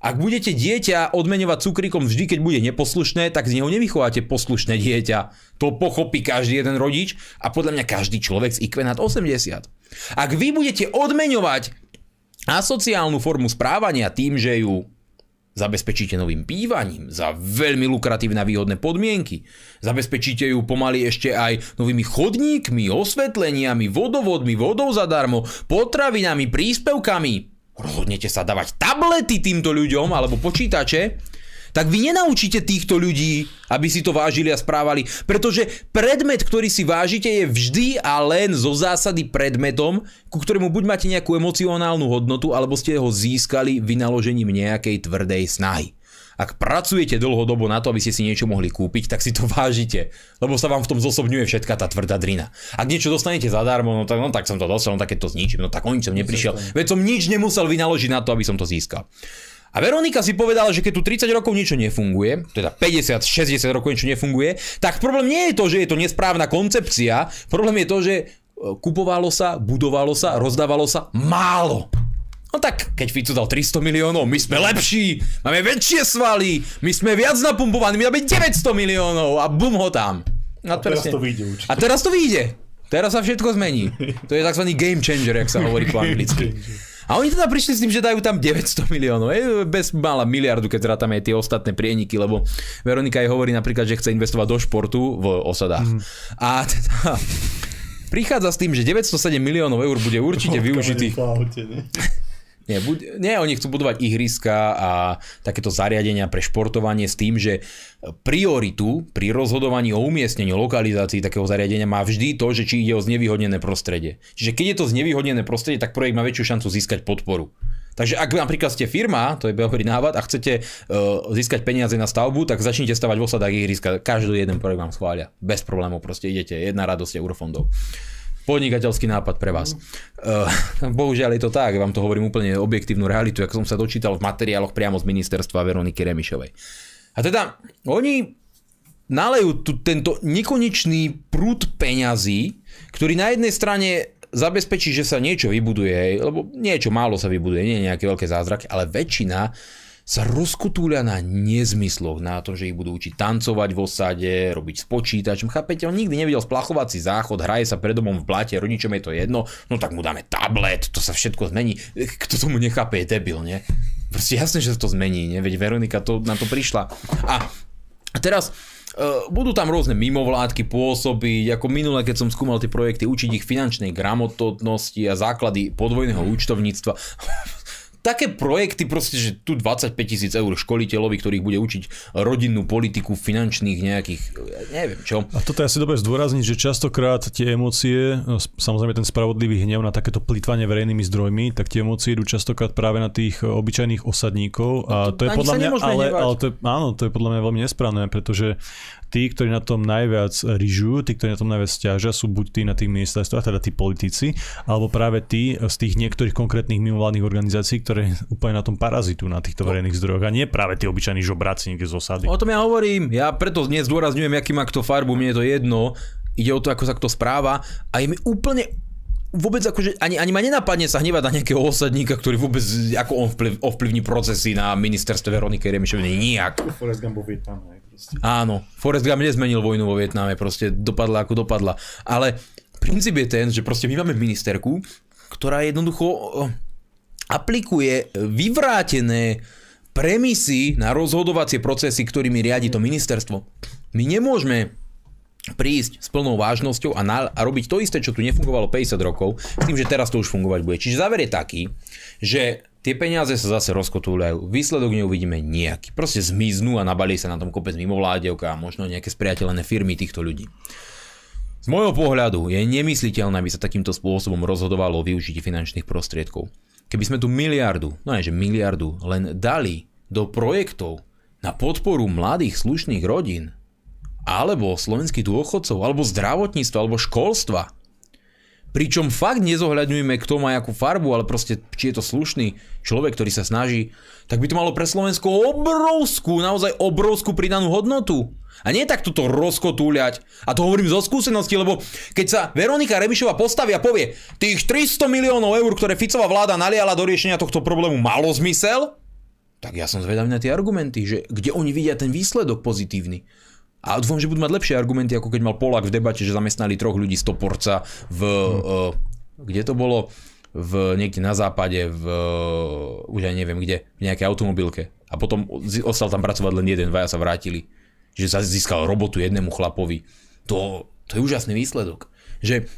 Ak budete dieťa odmeňovať cukríkom vždy, keď bude neposlušné, tak z neho nevychováte poslušné dieťa. To pochopí každý jeden rodič a podľa mňa každý človek z IQ nad 80. Ak vy budete odmeňovať asociálnu formu správania tým, že ju zabezpečíte novým bývaním za veľmi lukratívne a výhodné podmienky, zabezpečíte ju pomaly ešte aj novými chodníkmi, osvetleniami, vodovodmi, vodou zadarmo, potravinami, príspevkami, rozhodnete sa dávať tablety týmto ľuďom alebo počítače, tak vy nenaučíte týchto ľudí, aby si to vážili a správali, pretože predmet, ktorý si vážite, je vždy a len zo zásady predmetom, ku ktorému buď máte nejakú emocionálnu hodnotu, alebo ste ho získali vynaložením nejakej tvrdej snahy. Ak pracujete dlhodobo na to, aby ste si niečo mohli kúpiť, tak si to vážite, lebo sa vám v tom zosobňuje všetka tá tvrdá drina. Ak niečo dostanete zadarmo, no tak, no tak som to dostal, no tak keď to zničím, no tak o nič som neprišiel. Veď som nič nemusel vynaložiť na to, aby som to získal. A Veronika si povedala, že keď tu 30 rokov niečo nefunguje, teda 50, 60 rokov niečo nefunguje, tak problém nie je to, že je to nesprávna koncepcia, problém je to, že e, kupovalo sa, budovalo sa, rozdávalo sa málo. No tak, keď Fico dal 300 miliónov, my sme lepší, máme väčšie svaly, my sme viac napumpovaní, my máme 900 miliónov a bum ho tam. A, a teraz to vyjde určite. A teraz to vyjde. Teraz sa všetko zmení. To je tzv. game changer, jak sa hovorí po anglicky. A oni teda prišli s tým, že dajú tam 900 miliónov. Je bez mala miliardu, keď tam aj tie ostatné prieniky, lebo Veronika aj hovorí napríklad, že chce investovať do športu v osadách. Mm. A teda prichádza s tým, že 907 miliónov eur bude určite využitých. Nie, buď, nie, oni chcú budovať ihriska a takéto zariadenia pre športovanie s tým, že prioritu pri rozhodovaní o umiestnení lokalizácii takého zariadenia má vždy to, že či ide o znevýhodnené prostredie. Čiže keď je to znevýhodnené prostredie, tak projekt má väčšiu šancu získať podporu. Takže ak napríklad ste firma, to je dobrý návod, a chcete uh, získať peniaze na stavbu, tak začnite stavať v osadách ihriska. Každý jeden projekt vám schvália. Bez problémov proste idete. Jedna radosť eurofondov podnikateľský nápad pre vás. Uh, bohužiaľ je to tak, vám to hovorím úplne objektívnu realitu, ako som sa dočítal v materiáloch priamo z ministerstva Veroniky Remišovej. A teda oni nalejú tu tento nekonečný prúd peňazí, ktorý na jednej strane zabezpečí, že sa niečo vybuduje, lebo niečo málo sa vybuduje, nie nejaké veľké zázraky, ale väčšina sa rozkutúľa na nezmysloch, na tom, že ich budú učiť tancovať v osade, robiť s počítačom. Chápete, on nikdy nevidel splachovací záchod, hraje sa pred domom v blate, rodičom je to jedno, no tak mu dáme tablet, to sa všetko zmení. Kto tomu nechápe, je debil, nie? Proste jasné, že sa to zmení, nie? Veď Veronika to, na to prišla. A teraz Uh, budú tam rôzne mimovládky pôsobiť, ako minule, keď som skúmal tie projekty, učiť ich finančnej gramotnosti a základy podvojného účtovníctva také projekty proste, že tu 25 tisíc eur školiteľovi, ktorých bude učiť rodinnú politiku, finančných nejakých, neviem čo. A toto je asi dobre zdôrazniť, že častokrát tie emócie, samozrejme ten spravodlivý hnev na takéto plýtvanie verejnými zdrojmi, tak tie emócie idú častokrát práve na tých obyčajných osadníkov a no to, to je podľa mňa, ale, ale to je, áno, to je podľa mňa veľmi nesprávne, pretože tí, ktorí na tom najviac ryžujú, tí, ktorí na tom najviac stiažia, sú buď tí na tých ministerstvách, teda tí politici, alebo práve tí z tých niektorých konkrétnych mimovládnych organizácií, ktoré úplne na tom parazitu na týchto verejných zdrojoch a nie práve tí obyčajní žobráci niekde z osady. O tom ja hovorím, ja preto dnes zdôrazňujem, aký má kto farbu, mne je to jedno, ide o to, ako sa kto správa a je mi úplne vôbec akože ani, ani ma nenapadne sa hnevať na nejakého osadníka, ktorý vôbec ako on vplyv, ovplyvní procesy na ministerstve Veroniky Remišovej nijak. Forrest Gump vo Vietname. Áno, Forrest Gump nezmenil vojnu vo Vietname, proste dopadla ako dopadla. Ale princíp je ten, že proste my máme ministerku, ktorá jednoducho aplikuje vyvrátené premisy na rozhodovacie procesy, ktorými riadi to ministerstvo. My nemôžeme prísť s plnou vážnosťou a, na, a robiť to isté, čo tu nefungovalo 50 rokov, s tým, že teraz to už fungovať bude. Čiže záver je taký, že tie peniaze sa zase rozkotúľajú, výsledok neuvidíme nejaký. Proste zmiznú a nabalí sa na tom kopec mimovládiok a možno nejaké spriateľené firmy týchto ľudí. Z môjho pohľadu je nemysliteľné, aby sa takýmto spôsobom rozhodovalo o využití finančných prostriedkov. Keby sme tu miliardu, no aj že miliardu, len dali do projektov na podporu mladých slušných rodín, alebo slovenských dôchodcov, alebo zdravotníctva, alebo školstva. Pričom fakt nezohľadňujeme, kto má akú farbu, ale proste, či je to slušný človek, ktorý sa snaží, tak by to malo pre Slovensko obrovskú, naozaj obrovskú pridanú hodnotu. A nie tak toto rozkotúľať. A to hovorím zo skúsenosti, lebo keď sa Veronika Remišová postaví a povie, tých 300 miliónov eur, ktoré Ficová vláda naliala do riešenia tohto problému, malo zmysel? Tak ja som zvedavý na tie argumenty, že kde oni vidia ten výsledok pozitívny. A dúfam, že budú mať lepšie argumenty, ako keď mal Polak v debate, že zamestnali troch ľudí z Toporca v... Hmm. Kde to bolo? V, niekde na západe, v, uh, už aj neviem kde, v nejakej automobilke. A potom ostal tam pracovať len jeden, dvaja sa vrátili. Že sa získal robotu jednému chlapovi. To, to je úžasný výsledok. Že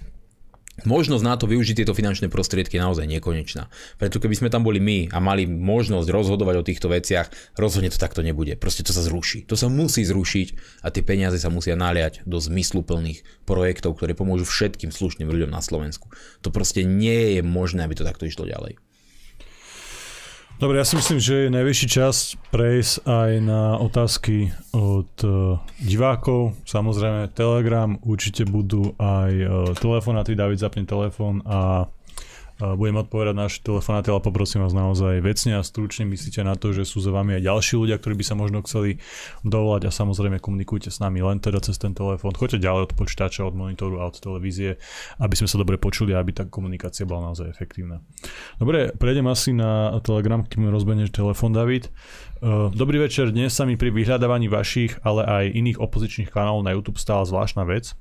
možnosť na to využiť tieto finančné prostriedky je naozaj nekonečná. Preto keby sme tam boli my a mali možnosť rozhodovať o týchto veciach, rozhodne to takto nebude. Proste to sa zruší. To sa musí zrušiť a tie peniaze sa musia naliať do zmysluplných projektov, ktoré pomôžu všetkým slušným ľuďom na Slovensku. To proste nie je možné, aby to takto išlo ďalej. Dobre, ja si myslím, že je najvyšší čas prejsť aj na otázky od uh, divákov. Samozrejme, Telegram, určite budú aj uh, telefonáty, David zapne telefón a budem odpovedať naše telefonáty, ale poprosím vás naozaj vecne a stručne myslíte na to, že sú za vami aj ďalší ľudia, ktorí by sa možno chceli dovolať a samozrejme komunikujte s nami len teda cez ten telefón. Choďte ďalej od počítača, od monitoru a od televízie, aby sme sa dobre počuli a aby tá komunikácia bola naozaj efektívna. Dobre, prejdem asi na Telegram, kým rozbehneš telefón, David. Dobrý večer, dnes sa mi pri vyhľadávaní vašich, ale aj iných opozičných kanálov na YouTube stala zvláštna vec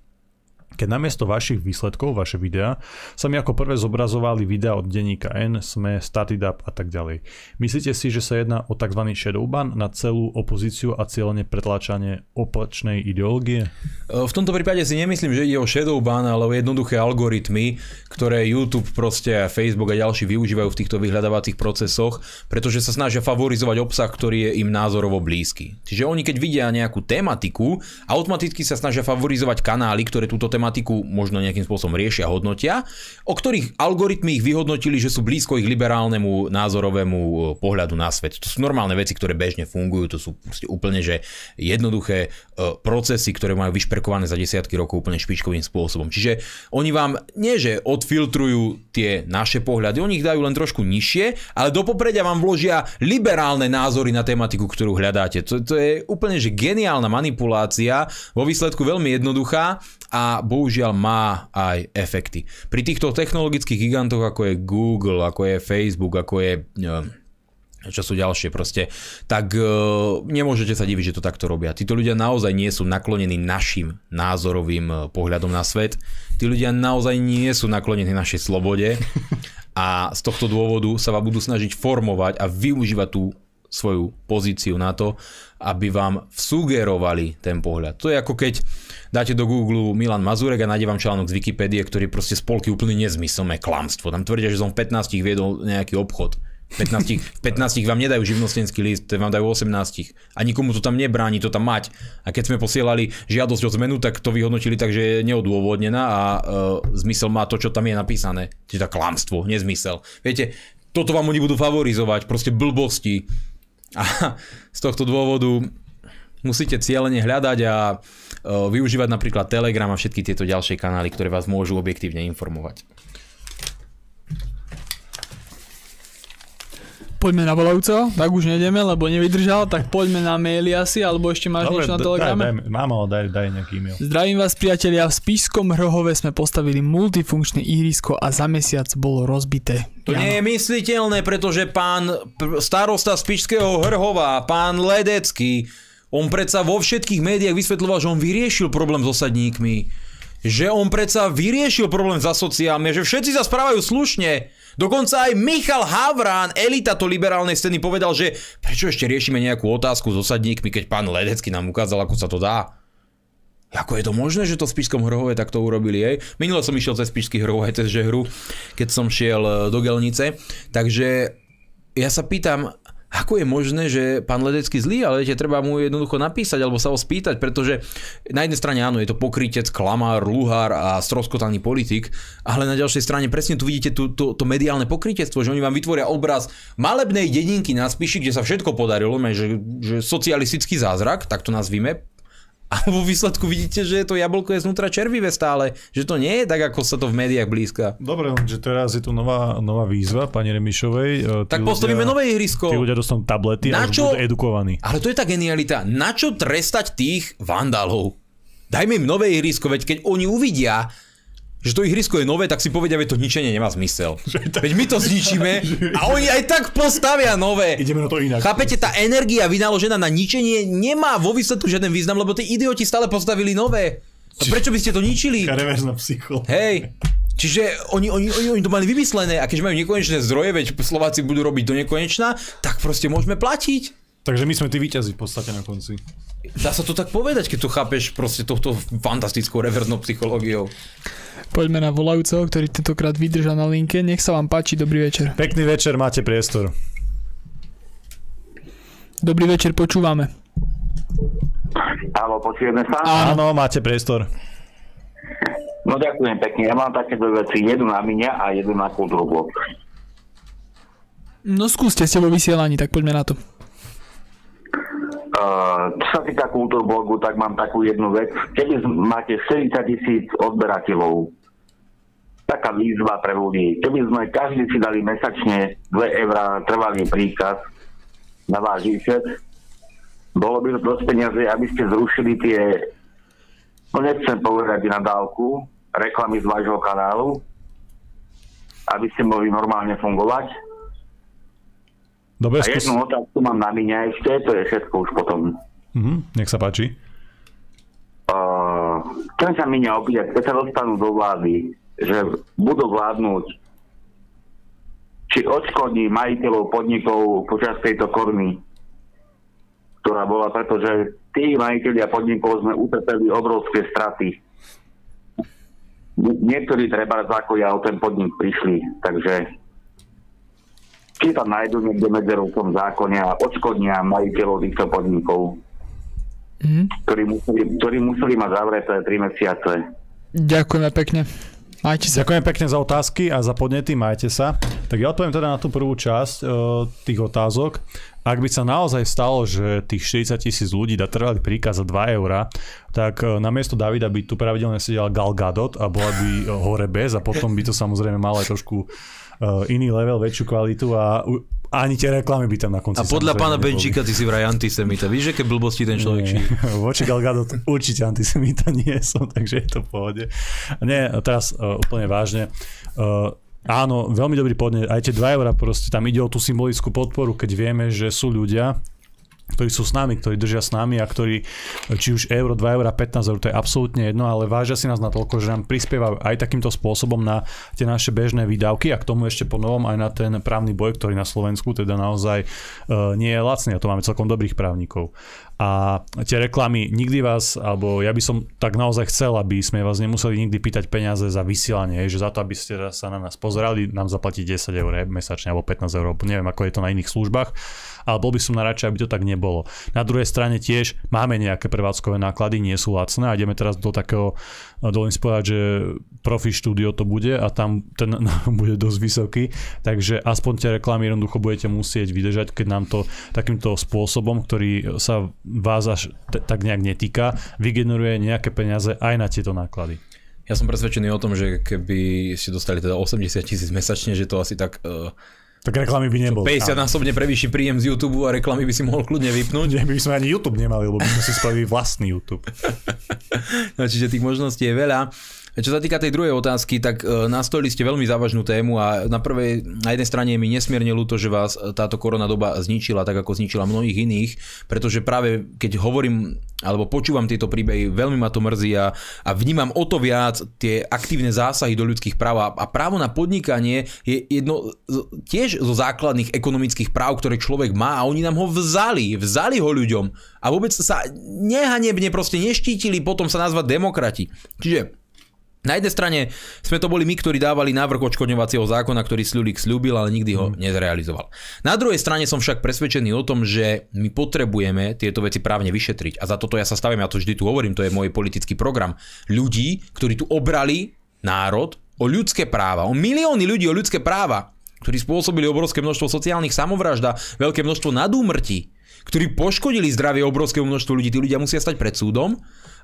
keď namiesto vašich výsledkov, vaše videá, sa mi ako prvé zobrazovali videá od denníka N, SME, Statidap a tak ďalej. Myslíte si, že sa jedná o tzv. shadowban na celú opozíciu a cieľne pretlačanie opačnej ideológie? V tomto prípade si nemyslím, že ide o shadowban, ale o jednoduché algoritmy, ktoré YouTube proste a Facebook a ďalší využívajú v týchto vyhľadávacích procesoch, pretože sa snažia favorizovať obsah, ktorý je im názorovo blízky. Čiže oni keď vidia nejakú tematiku, automaticky sa snažia favorizovať kanály, ktoré túto tematiku tematiku možno nejakým spôsobom riešia, hodnotia, o ktorých algoritmy ich vyhodnotili, že sú blízko ich liberálnemu názorovému e, pohľadu na svet. To sú normálne veci, ktoré bežne fungujú, to sú úplne že jednoduché e, procesy, ktoré majú vyšperkované za desiatky rokov úplne špičkovým spôsobom. Čiže oni vám nie, že odfiltrujú tie naše pohľady, oni ich dajú len trošku nižšie, ale do popredia vám vložia liberálne názory na tematiku, ktorú hľadáte. To, to je úplne že geniálna manipulácia, vo výsledku veľmi jednoduchá a bohužiaľ má aj efekty. Pri týchto technologických gigantoch ako je Google, ako je Facebook, ako je čo sú ďalšie proste, tak uh, nemôžete sa diviť, že to takto robia. Títo ľudia naozaj nie sú naklonení našim názorovým uh, pohľadom na svet. Tí ľudia naozaj nie sú naklonení našej slobode a z tohto dôvodu sa vám budú snažiť formovať a využívať tú svoju pozíciu na to, aby vám sugerovali ten pohľad. To je ako keď dáte do Google Milan Mazurek a nájde vám článok z Wikipédie, ktorý proste spolky úplne nezmyselné klamstvo. Tam tvrdia, že som v 15 viedol nejaký obchod. 15, 15 vám nedajú živnostenský list, vám dajú 18. A nikomu to tam nebráni to tam mať. A keď sme posielali žiadosť o zmenu, tak to vyhodnotili tak, že je neodôvodnená a e, zmysel má to, čo tam je napísané. Čiže klamstvo, nezmysel. Viete, toto vám oni budú favorizovať, proste blbosti. A z tohto dôvodu musíte cieľene hľadať a e, využívať napríklad Telegram a všetky tieto ďalšie kanály, ktoré vás môžu objektívne informovať. Poďme na volajúco, tak už nejdeme, lebo nevydržal, tak poďme na maily asi, alebo ešte máš Dobre, niečo na telegrame? Daj, daj, mám, daj, daj nejaký e-mail. Zdravím vás priatelia, v Spišskom Hrhove sme postavili multifunkčné ihrisko a za mesiac bolo rozbité. To Jano. nie je mysliteľné, pretože pán starosta Spišského Hrhova, pán Ledecký, on predsa vo všetkých médiách vysvetľoval, že on vyriešil problém s osadníkmi. Že on predsa vyriešil problém za sociálmi, že všetci sa správajú slušne. Dokonca aj Michal Havrán, elita to liberálnej scény, povedal, že prečo ešte riešime nejakú otázku s osadníkmi, keď pán Ledecký nám ukázal, ako sa to dá. Ako je to možné, že to v Spišskom Hrhove takto urobili jej? Minule som išiel cez Spišský Hrhov aj cez Žehru, keď som šiel e, do Gelnice. Takže ja sa pýtam, ako je možné, že pán Ledecký zlý, ale viete, treba mu jednoducho napísať alebo sa ho spýtať, pretože na jednej strane áno, je to pokrytec, klamár, luhár a stroskotaný politik, ale na ďalšej strane presne tu vidíte tú, to, to mediálne pokrytectvo, že oni vám vytvoria obraz malebnej dedinky na Spiši, kde sa všetko podarilo, že, že socialistický zázrak, tak to nazvime, A vo výsledku vidíte, že to jablko je znútra červivé stále, že to nie je tak, ako sa to v médiách blízka. Dobre, že teraz je tu nová, nová výzva pani Remišovej. e, Tí Tak postavíme nové ihrisko. Tí ľudia dostanú tablety Na a čo? budú edukovaní. Ale to je tá genialita. Na čo trestať tých vandálov? Dajme im nové ihrisko, veď keď oni uvidia, že to ihrisko je nové, tak si povedia, že to ničenie nemá zmysel. Veď my to zničíme a oni aj tak postavia nové. Ideme na to inak. Chápete, tá energia vynaložená na ničenie nemá vo výsledku žiaden význam, lebo tí idioti stále postavili nové. A prečo by ste to ničili? Reverzná psycho. Hej, čiže oni, oni, oni, oni to mali vymyslené a keď majú nekonečné zdroje, veď Slováci budú robiť do nekonečna, tak proste môžeme platiť. Takže my sme tí víťazi v podstate na konci. Dá sa to tak povedať, keď to chápeš proste tohto fantastickou reverznou psychológiou. Poďme na volajúceho, ktorý tentokrát vydržal na linke. Nech sa vám páči, dobrý večer. Pekný večer, máte priestor. Dobrý večer, počúvame. Áno, počujeme sa? Áno, máte priestor. No ďakujem pekne. Ja mám také dve veci. Jednu na mňa a jednu na kultúrblok. No skúste, ste vo vysielaní, tak poďme na to. Uh, čo sa týka kultúrblogu, tak mám takú jednu vec. Keby máte 40 tisíc odberateľov, taká výzva pre ľudí. Keby sme každý si dali mesačne 2 eurá trvalý príkaz na váš výčet, bolo by to dosť peniaze, aby ste zrušili tie, no nechcem povedať na dálku, reklamy z vášho kanálu, aby ste mohli normálne fungovať. Dobre, A skús. jednu otázku mám na mňa ešte, to je všetko už potom. Mhm, nech sa páči. Uh, chcem sa mňa opýtať, keď sa dostanú do vlády, že budú vládnuť, či odškodní majiteľov podnikov počas tejto kormy, ktorá bola, pretože tí majiteľia podnikov sme utrpeli obrovské straty. Nie- Niektorí treba ako ja o ten podnik prišli, takže či tam nájdú niekde medzeru v tom zákone a odškodnia majiteľov týchto podnikov Mhm. ktorí museli, ktorí museli mať zavreté 3 mesiace. Ďakujeme pekne. Majte sa. Ďakujem pekne za otázky a za podnety, majte sa. Tak ja odpoviem teda na tú prvú časť e, tých otázok. Ak by sa naozaj stalo, že tých 40 tisíc ľudí dá trvalý príkaz za 2 eurá, tak e, namiesto Davida by tu pravidelne sedela Gal Gadot a bola by e, hore bez a potom by to samozrejme malo aj trošku e, iný level, väčšiu kvalitu a u- ani tie reklamy by tam na konci A podľa pána. Benčíka ty si vraj antisemita. Víš, keď blbosti ten človek šíri? voči Gal Gadot určite antisemita nie som, takže je to v pohode. Nie, teraz uh, úplne vážne. Uh, áno, veľmi dobrý podnet. Aj tie 2 eurá proste, tam ide o tú symbolickú podporu, keď vieme, že sú ľudia, ktorí sú s nami, ktorí držia s nami a ktorí, či už euro, 2 euro, 15 eur, to je absolútne jedno, ale vážia si nás natoľko, že nám prispievajú aj takýmto spôsobom na tie naše bežné výdavky a k tomu ešte po novom aj na ten právny boj, ktorý na Slovensku teda naozaj uh, nie je lacný a to máme celkom dobrých právnikov. A tie reklamy nikdy vás, alebo ja by som tak naozaj chcel, aby sme vás nemuseli nikdy pýtať peniaze za vysielanie, že za to, aby ste sa na nás pozerali, nám zaplatiť 10 eur mesačne alebo 15 eur, neviem, ako je to na iných službách, ale bol by som najradšej, aby to tak nebolo. Na druhej strane tiež máme nejaké prevádzkové náklady, nie sú lacné a ideme teraz do takého, dovolím si povedať, že profi štúdio to bude a tam ten bude dosť vysoký, takže aspoň tie reklamy jednoducho budete musieť vydržať, keď nám to takýmto spôsobom, ktorý sa vás až t- tak nejak netýka, vygeneruje nejaké peniaze aj na tieto náklady. Ja som presvedčený o tom, že keby ste dostali teda 80 tisíc mesačne, že to asi tak uh, Tak reklamy by nebol. 50 násobne prevýši príjem z YouTube a reklamy by si mohol kľudne vypnúť. Nie, by sme ani YouTube nemali, lebo by sme si spravili vlastný YouTube. No, čiže tých možností je veľa. Čo sa týka tej druhej otázky, tak e, nastolili ste veľmi závažnú tému a na prvej, na jednej strane je mi nesmierne ľúto, že vás e, táto korona doba zničila, tak ako zničila mnohých iných, pretože práve keď hovorím alebo počúvam tieto príbehy, veľmi ma to mrzí a, a vnímam o to viac tie aktívne zásahy do ľudských práv a, a právo na podnikanie je jedno z, tiež zo základných ekonomických práv, ktoré človek má a oni nám ho vzali, vzali ho ľuďom a vôbec sa nehanebne proste neštítili potom sa nazvať demokrati. Čiže na jednej strane sme to boli my, ktorí dávali návrh odškodňovacieho zákona, ktorý Sľulik slúbil, ale nikdy ho nezrealizoval. Na druhej strane som však presvedčený o tom, že my potrebujeme tieto veci právne vyšetriť. A za toto ja sa stavím, ja to vždy tu hovorím, to je môj politický program. Ľudí, ktorí tu obrali národ o ľudské práva, o milióny ľudí o ľudské práva, ktorí spôsobili obrovské množstvo sociálnych samovražd a veľké množstvo nadúmrtí, ktorí poškodili zdravie obrovského množstva ľudí. Tí ľudia musia stať pred súdom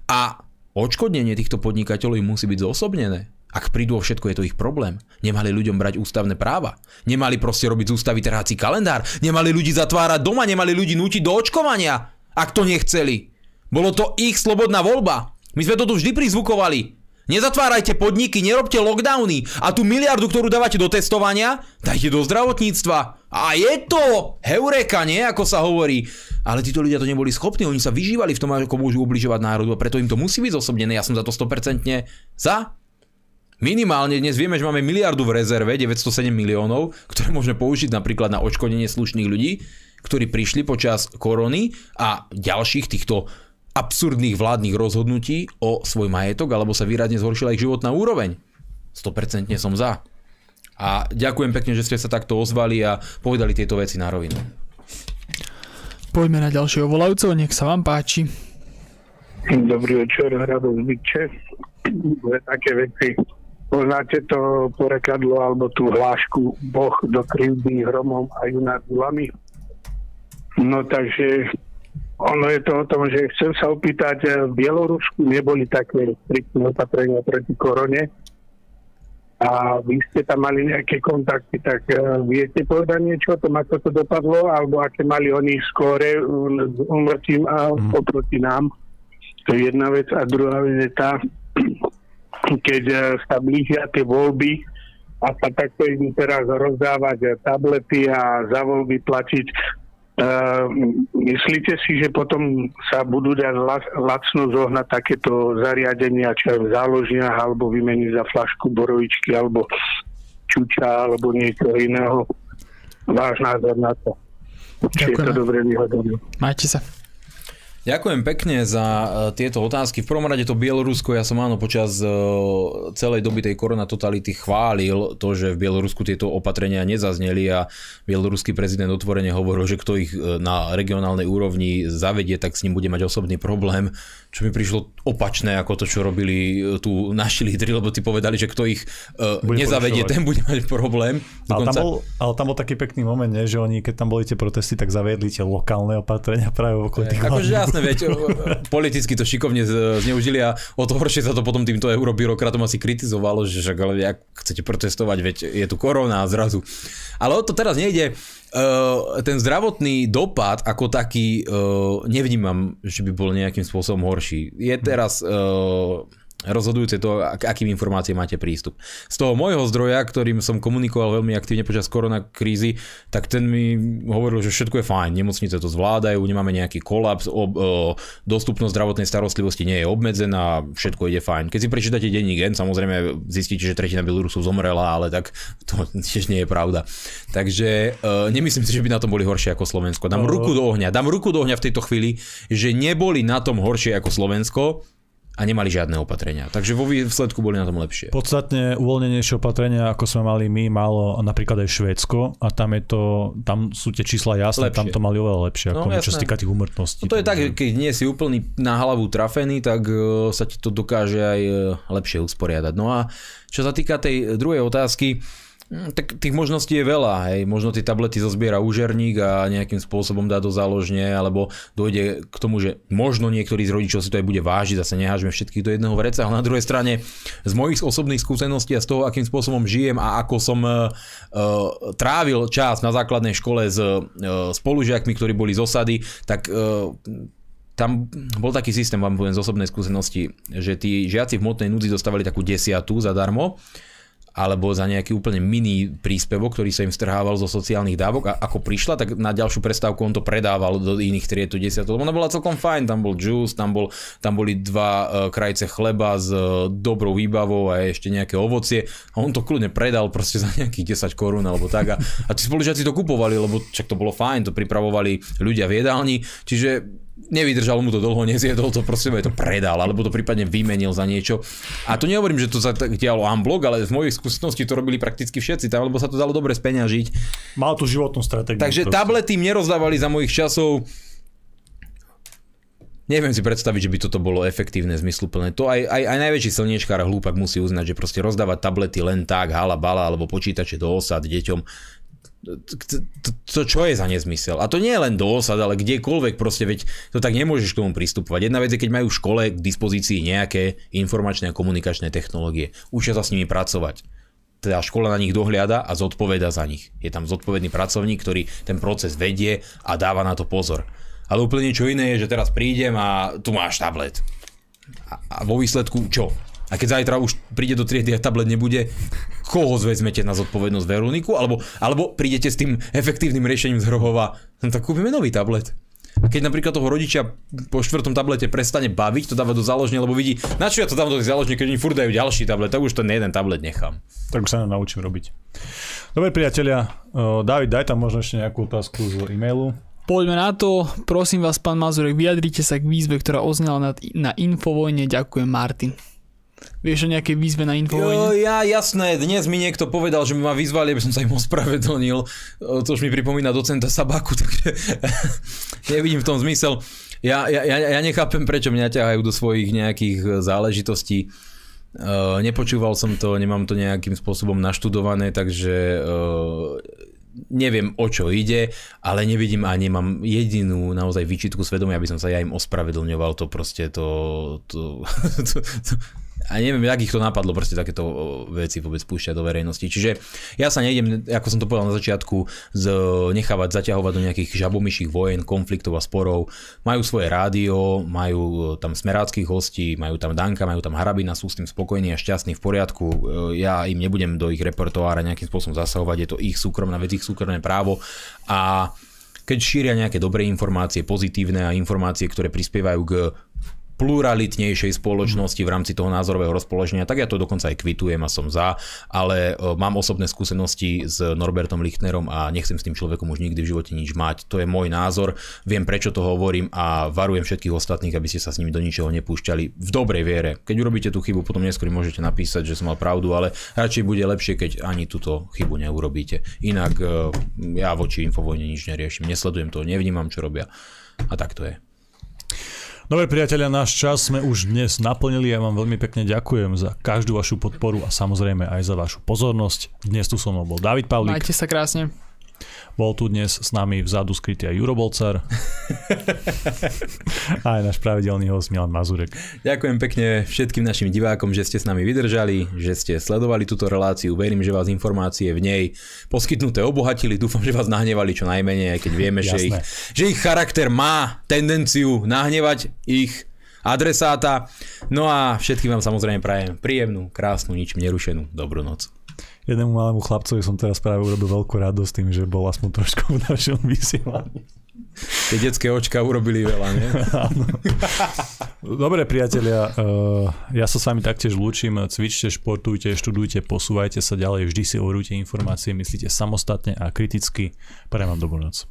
a odškodnenie týchto podnikateľov musí byť zosobnené. Ak prídu o všetko, je to ich problém. Nemali ľuďom brať ústavné práva. Nemali proste robiť z ústavy trháci kalendár. Nemali ľudí zatvárať doma. Nemali ľudí nútiť do očkovania, ak to nechceli. Bolo to ich slobodná voľba. My sme to tu vždy prizvukovali. Nezatvárajte podniky, nerobte lockdowny a tú miliardu, ktorú dávate do testovania, dajte do zdravotníctva. A je to heureka, nie? Ako sa hovorí. Ale títo ľudia to neboli schopní, oni sa vyžívali v tom, ako môžu ubližovať národu a preto im to musí byť zosobnené. Ja som za to 100% za. Minimálne dnes vieme, že máme miliardu v rezerve, 907 miliónov, ktoré môžeme použiť napríklad na odškodnenie slušných ľudí, ktorí prišli počas korony a ďalších týchto absurdných vládnych rozhodnutí o svoj majetok, alebo sa výrazne zhoršila ich životná úroveň. 100% som za. A ďakujem pekne, že ste sa takto ozvali a povedali tieto veci na rovinu. Poďme na ďalšieho volajúceho, nech sa vám páči. Dobrý večer, Rado Zbytče. Také veci. Poznáte to porekadlo alebo tú hlášku Boh do krivdy hromom a junák No takže ono je to o tom, že chcem sa opýtať, eh, v Bielorusku neboli také striktné opatrenia proti korone a vy ste tam mali nejaké kontakty, tak uh, viete povedať niečo o tom, ako to dopadlo, alebo aké mali oni skóre s umrtím a mm. oproti nám? To je jedna vec. A druhá vec je tá, keď uh, sa blížia tie voľby a sa takto idú teraz rozdávať tablety a za voľby platiť myslíte si, že potom sa budú dať lacno zohnať takéto zariadenia, čo v záložniach, alebo vymeniť za flašku borovičky, alebo čuča, alebo niečo iného? Váš názor na to. Či je to dobre vyhodenie. Majte sa. Ďakujem pekne za e, tieto otázky. V prvom rade to Bielorusko, ja som áno počas e, celej doby tej korona totality chválil to, že v Bielorusku tieto opatrenia nezazneli a bieloruský prezident otvorene hovoril, že kto ich e, na regionálnej úrovni zavedie, tak s ním bude mať osobný problém, čo mi prišlo opačné ako to, čo robili tu naši lídry, lebo tí povedali, že kto ich bude nezavedie, ten bude mať problém. Dokonca... Ale, tam bol, ale tam bol taký pekný moment, ne, že oni, keď tam boli tie protesty, tak zaviedli tie lokálne opatrenia práve okolo tých akože jasné, veď politicky to šikovne zneužili a o to horšie sa to potom týmto eurobyrokratom asi kritizovalo, že však ale ak chcete protestovať, veď je tu korona a zrazu. Ale o to teraz nejde. Uh, ten zdravotný dopad ako taký uh, nevnímam, že by bol nejakým spôsobom horší. Je teraz uh, rozhodujúce to, ak, akým informáciám máte prístup. Z toho môjho zdroja, ktorým som komunikoval veľmi aktívne počas korona krízy, tak ten mi hovoril, že všetko je fajn, nemocnice to zvládajú, nemáme nejaký kolaps, o, o, dostupnosť zdravotnej starostlivosti nie je obmedzená, všetko ide fajn. Keď si prečítate denní gen, samozrejme zistíte, že tretina Bielorusov zomrela, ale tak to tiež nie je pravda. Takže e, nemyslím si, že by na tom boli horšie ako Slovensko. Dám ruku do ohňa, dám ruku do ohňa v tejto chvíli, že neboli na tom horšie ako Slovensko, a nemali žiadne opatrenia. Takže vo výsledku boli na tom lepšie. Podstatne uvoľnenejšie opatrenia, ako sme mali my, malo napríklad aj Švédsko a tam je to, tam sú tie čísla jasné, lepšie. tam to mali oveľa lepšie, no, ako no, čo sa týka tých umrtností. No to je tak, keď nie si úplný na hlavu trafený, tak uh, sa ti to dokáže aj uh, lepšie usporiadať. No a čo sa týka tej druhej otázky, Hm, tak tých možností je veľa, hej. Možno tie tablety zozbiera úžerník a nejakým spôsobom dá do záložne, alebo dojde k tomu, že možno niektorý z rodičov si to aj bude vážiť, zase nehážeme všetkých do jedného vreca, ale na druhej strane z mojich osobných skúseností a z toho, akým spôsobom žijem a ako som uh, trávil čas na základnej škole s uh, spolužiakmi, ktorí boli z osady, tak uh, tam bol taký systém, vám poviem z osobnej skúsenosti, že tí žiaci v motnej núdzi dostávali takú desiatu zadarmo alebo za nejaký úplne mini príspevok, ktorý sa im strhával zo sociálnych dávok a ako prišla, tak na ďalšiu prestávku on to predával do iných tried tú desiatu, lebo ona bola celkom fajn, tam bol juice, tam, bol, tam boli dva uh, krajce chleba s uh, dobrou výbavou a ešte nejaké ovocie. A on to kľudne predal proste za nejakých 10 korún alebo tak. A, a tí spolužiaci to kupovali, lebo čak to bolo fajn, to pripravovali ľudia v jedálni, čiže nevydržal mu to dlho, nezjedol to, proste to predal, alebo to prípadne vymenil za niečo. A to nehovorím, že to sa tak dialo unblock, ale v mojich skúsenosti to robili prakticky všetci, tam, lebo sa to dalo dobre speňažiť. Mal tú životnú stratégiu. Takže proste. tablety im nerozdávali za mojich časov. Neviem si predstaviť, že by toto bolo efektívne, zmysluplné. To aj, aj, aj najväčší silniečkár a hlúpak musí uznať, že proste rozdávať tablety len tak, hala, bala, alebo počítače do osad deťom, to, to, čo je za nezmysel? A to nie je len do osad, ale kdekoľvek proste, veď to tak nemôžeš k tomu pristupovať. Jedna vec je, keď majú v škole k dispozícii nejaké informačné a komunikačné technológie. Učia sa s nimi pracovať. Teda škola na nich dohliada a zodpoveda za nich. Je tam zodpovedný pracovník, ktorý ten proces vedie a dáva na to pozor. Ale úplne niečo iné je, že teraz prídem a tu máš tablet. A, a vo výsledku čo? A keď zajtra už príde do triedy a tablet nebude, koho zvezmete na zodpovednosť Veroniku? Alebo, alebo prídete s tým efektívnym riešením z Hrohova, no tak kúpime nový tablet. A keď napríklad toho rodičia po štvrtom tablete prestane baviť, to dáva do záložne, lebo vidí, na čo ja to dám do tej záložne, keď oni furt dajú ďalší tablet, tak už ten jeden tablet nechám. Tak už sa naučím robiť. Dobre priatelia, David, daj tam možno ešte nejakú otázku z e-mailu. Poďme na to. Prosím vás, pán Mazurek, vyjadrite sa k výzve, ktorá oznala na, na Infovojne. Ďakujem, Martin. Vieš o nejakej výzve na Infovojne? Jo, ja, jasné. Dnes mi niekto povedal, že ma vyzvali, aby som sa im ospravedlnil. To už mi pripomína docenta Sabaku, takže nevidím v tom zmysel. Ja, ja, ja nechápem, prečo mňa ťahajú do svojich nejakých e, záležitostí. Uh, nepočúval som to, nemám to nejakým spôsobom naštudované, takže uh, neviem o čo ide, ale nevidím a nemám jedinú naozaj výčitku svedomia, aby som sa ja im ospravedlňoval, to proste to, to, to, to, a neviem, jak ich to napadlo proste takéto veci vôbec púšťať do verejnosti. Čiže ja sa nejdem, ako som to povedal na začiatku, z, nechávať zaťahovať do nejakých žabomyších vojen, konfliktov a sporov. Majú svoje rádio, majú tam smeráckých hostí, majú tam Danka, majú tam Harabina, sú s tým spokojní a šťastní v poriadku. Ja im nebudem do ich repertoára nejakým spôsobom zasahovať, je to ich súkromná vec, ich súkromné právo a keď šíria nejaké dobré informácie, pozitívne a informácie, ktoré prispievajú k pluralitnejšej spoločnosti v rámci toho názorového rozpoloženia, tak ja to dokonca aj kvitujem a som za, ale e, mám osobné skúsenosti s Norbertom Lichtnerom a nechcem s tým človekom už nikdy v živote nič mať. To je môj názor, viem prečo to hovorím a varujem všetkých ostatných, aby ste sa s nimi do ničoho nepúšťali v dobrej viere. Keď urobíte tú chybu, potom neskôr môžete napísať, že som mal pravdu, ale radšej bude lepšie, keď ani túto chybu neurobíte. Inak e, ja voči Infovojne nič neriešim, nesledujem to, nevnímam, čo robia. A tak to je. Dobre priatelia, náš čas sme už dnes naplnili. Ja vám veľmi pekne ďakujem za každú vašu podporu a samozrejme aj za vašu pozornosť. Dnes tu so mnou bol David Pavlík. Majte sa krásne. Bol tu dnes s nami vzadu skrytý aj Juro Bolcar. a aj náš pravidelný host Milan Mazurek. Ďakujem pekne všetkým našim divákom, že ste s nami vydržali, že ste sledovali túto reláciu. Verím, že vás informácie v nej poskytnuté obohatili. Dúfam, že vás nahnevali čo najmenej, aj keď vieme, že ich, že ich charakter má tendenciu nahnevať ich adresáta. No a všetkým vám samozrejme prajem príjemnú, krásnu, ničím nerušenú dobrú noc jednému malému chlapcovi som teraz práve urobil veľkú radosť tým, že bol aspoň trošku v našom vysielaní. Tie detské očka urobili veľa, nie? Dobre, priatelia, eh, ja sa s vami taktiež lúčim. Cvičte, športujte, študujte, posúvajte sa ďalej, vždy si overujte informácie, myslíte samostatne a kriticky. Prajem vám dobrú noc.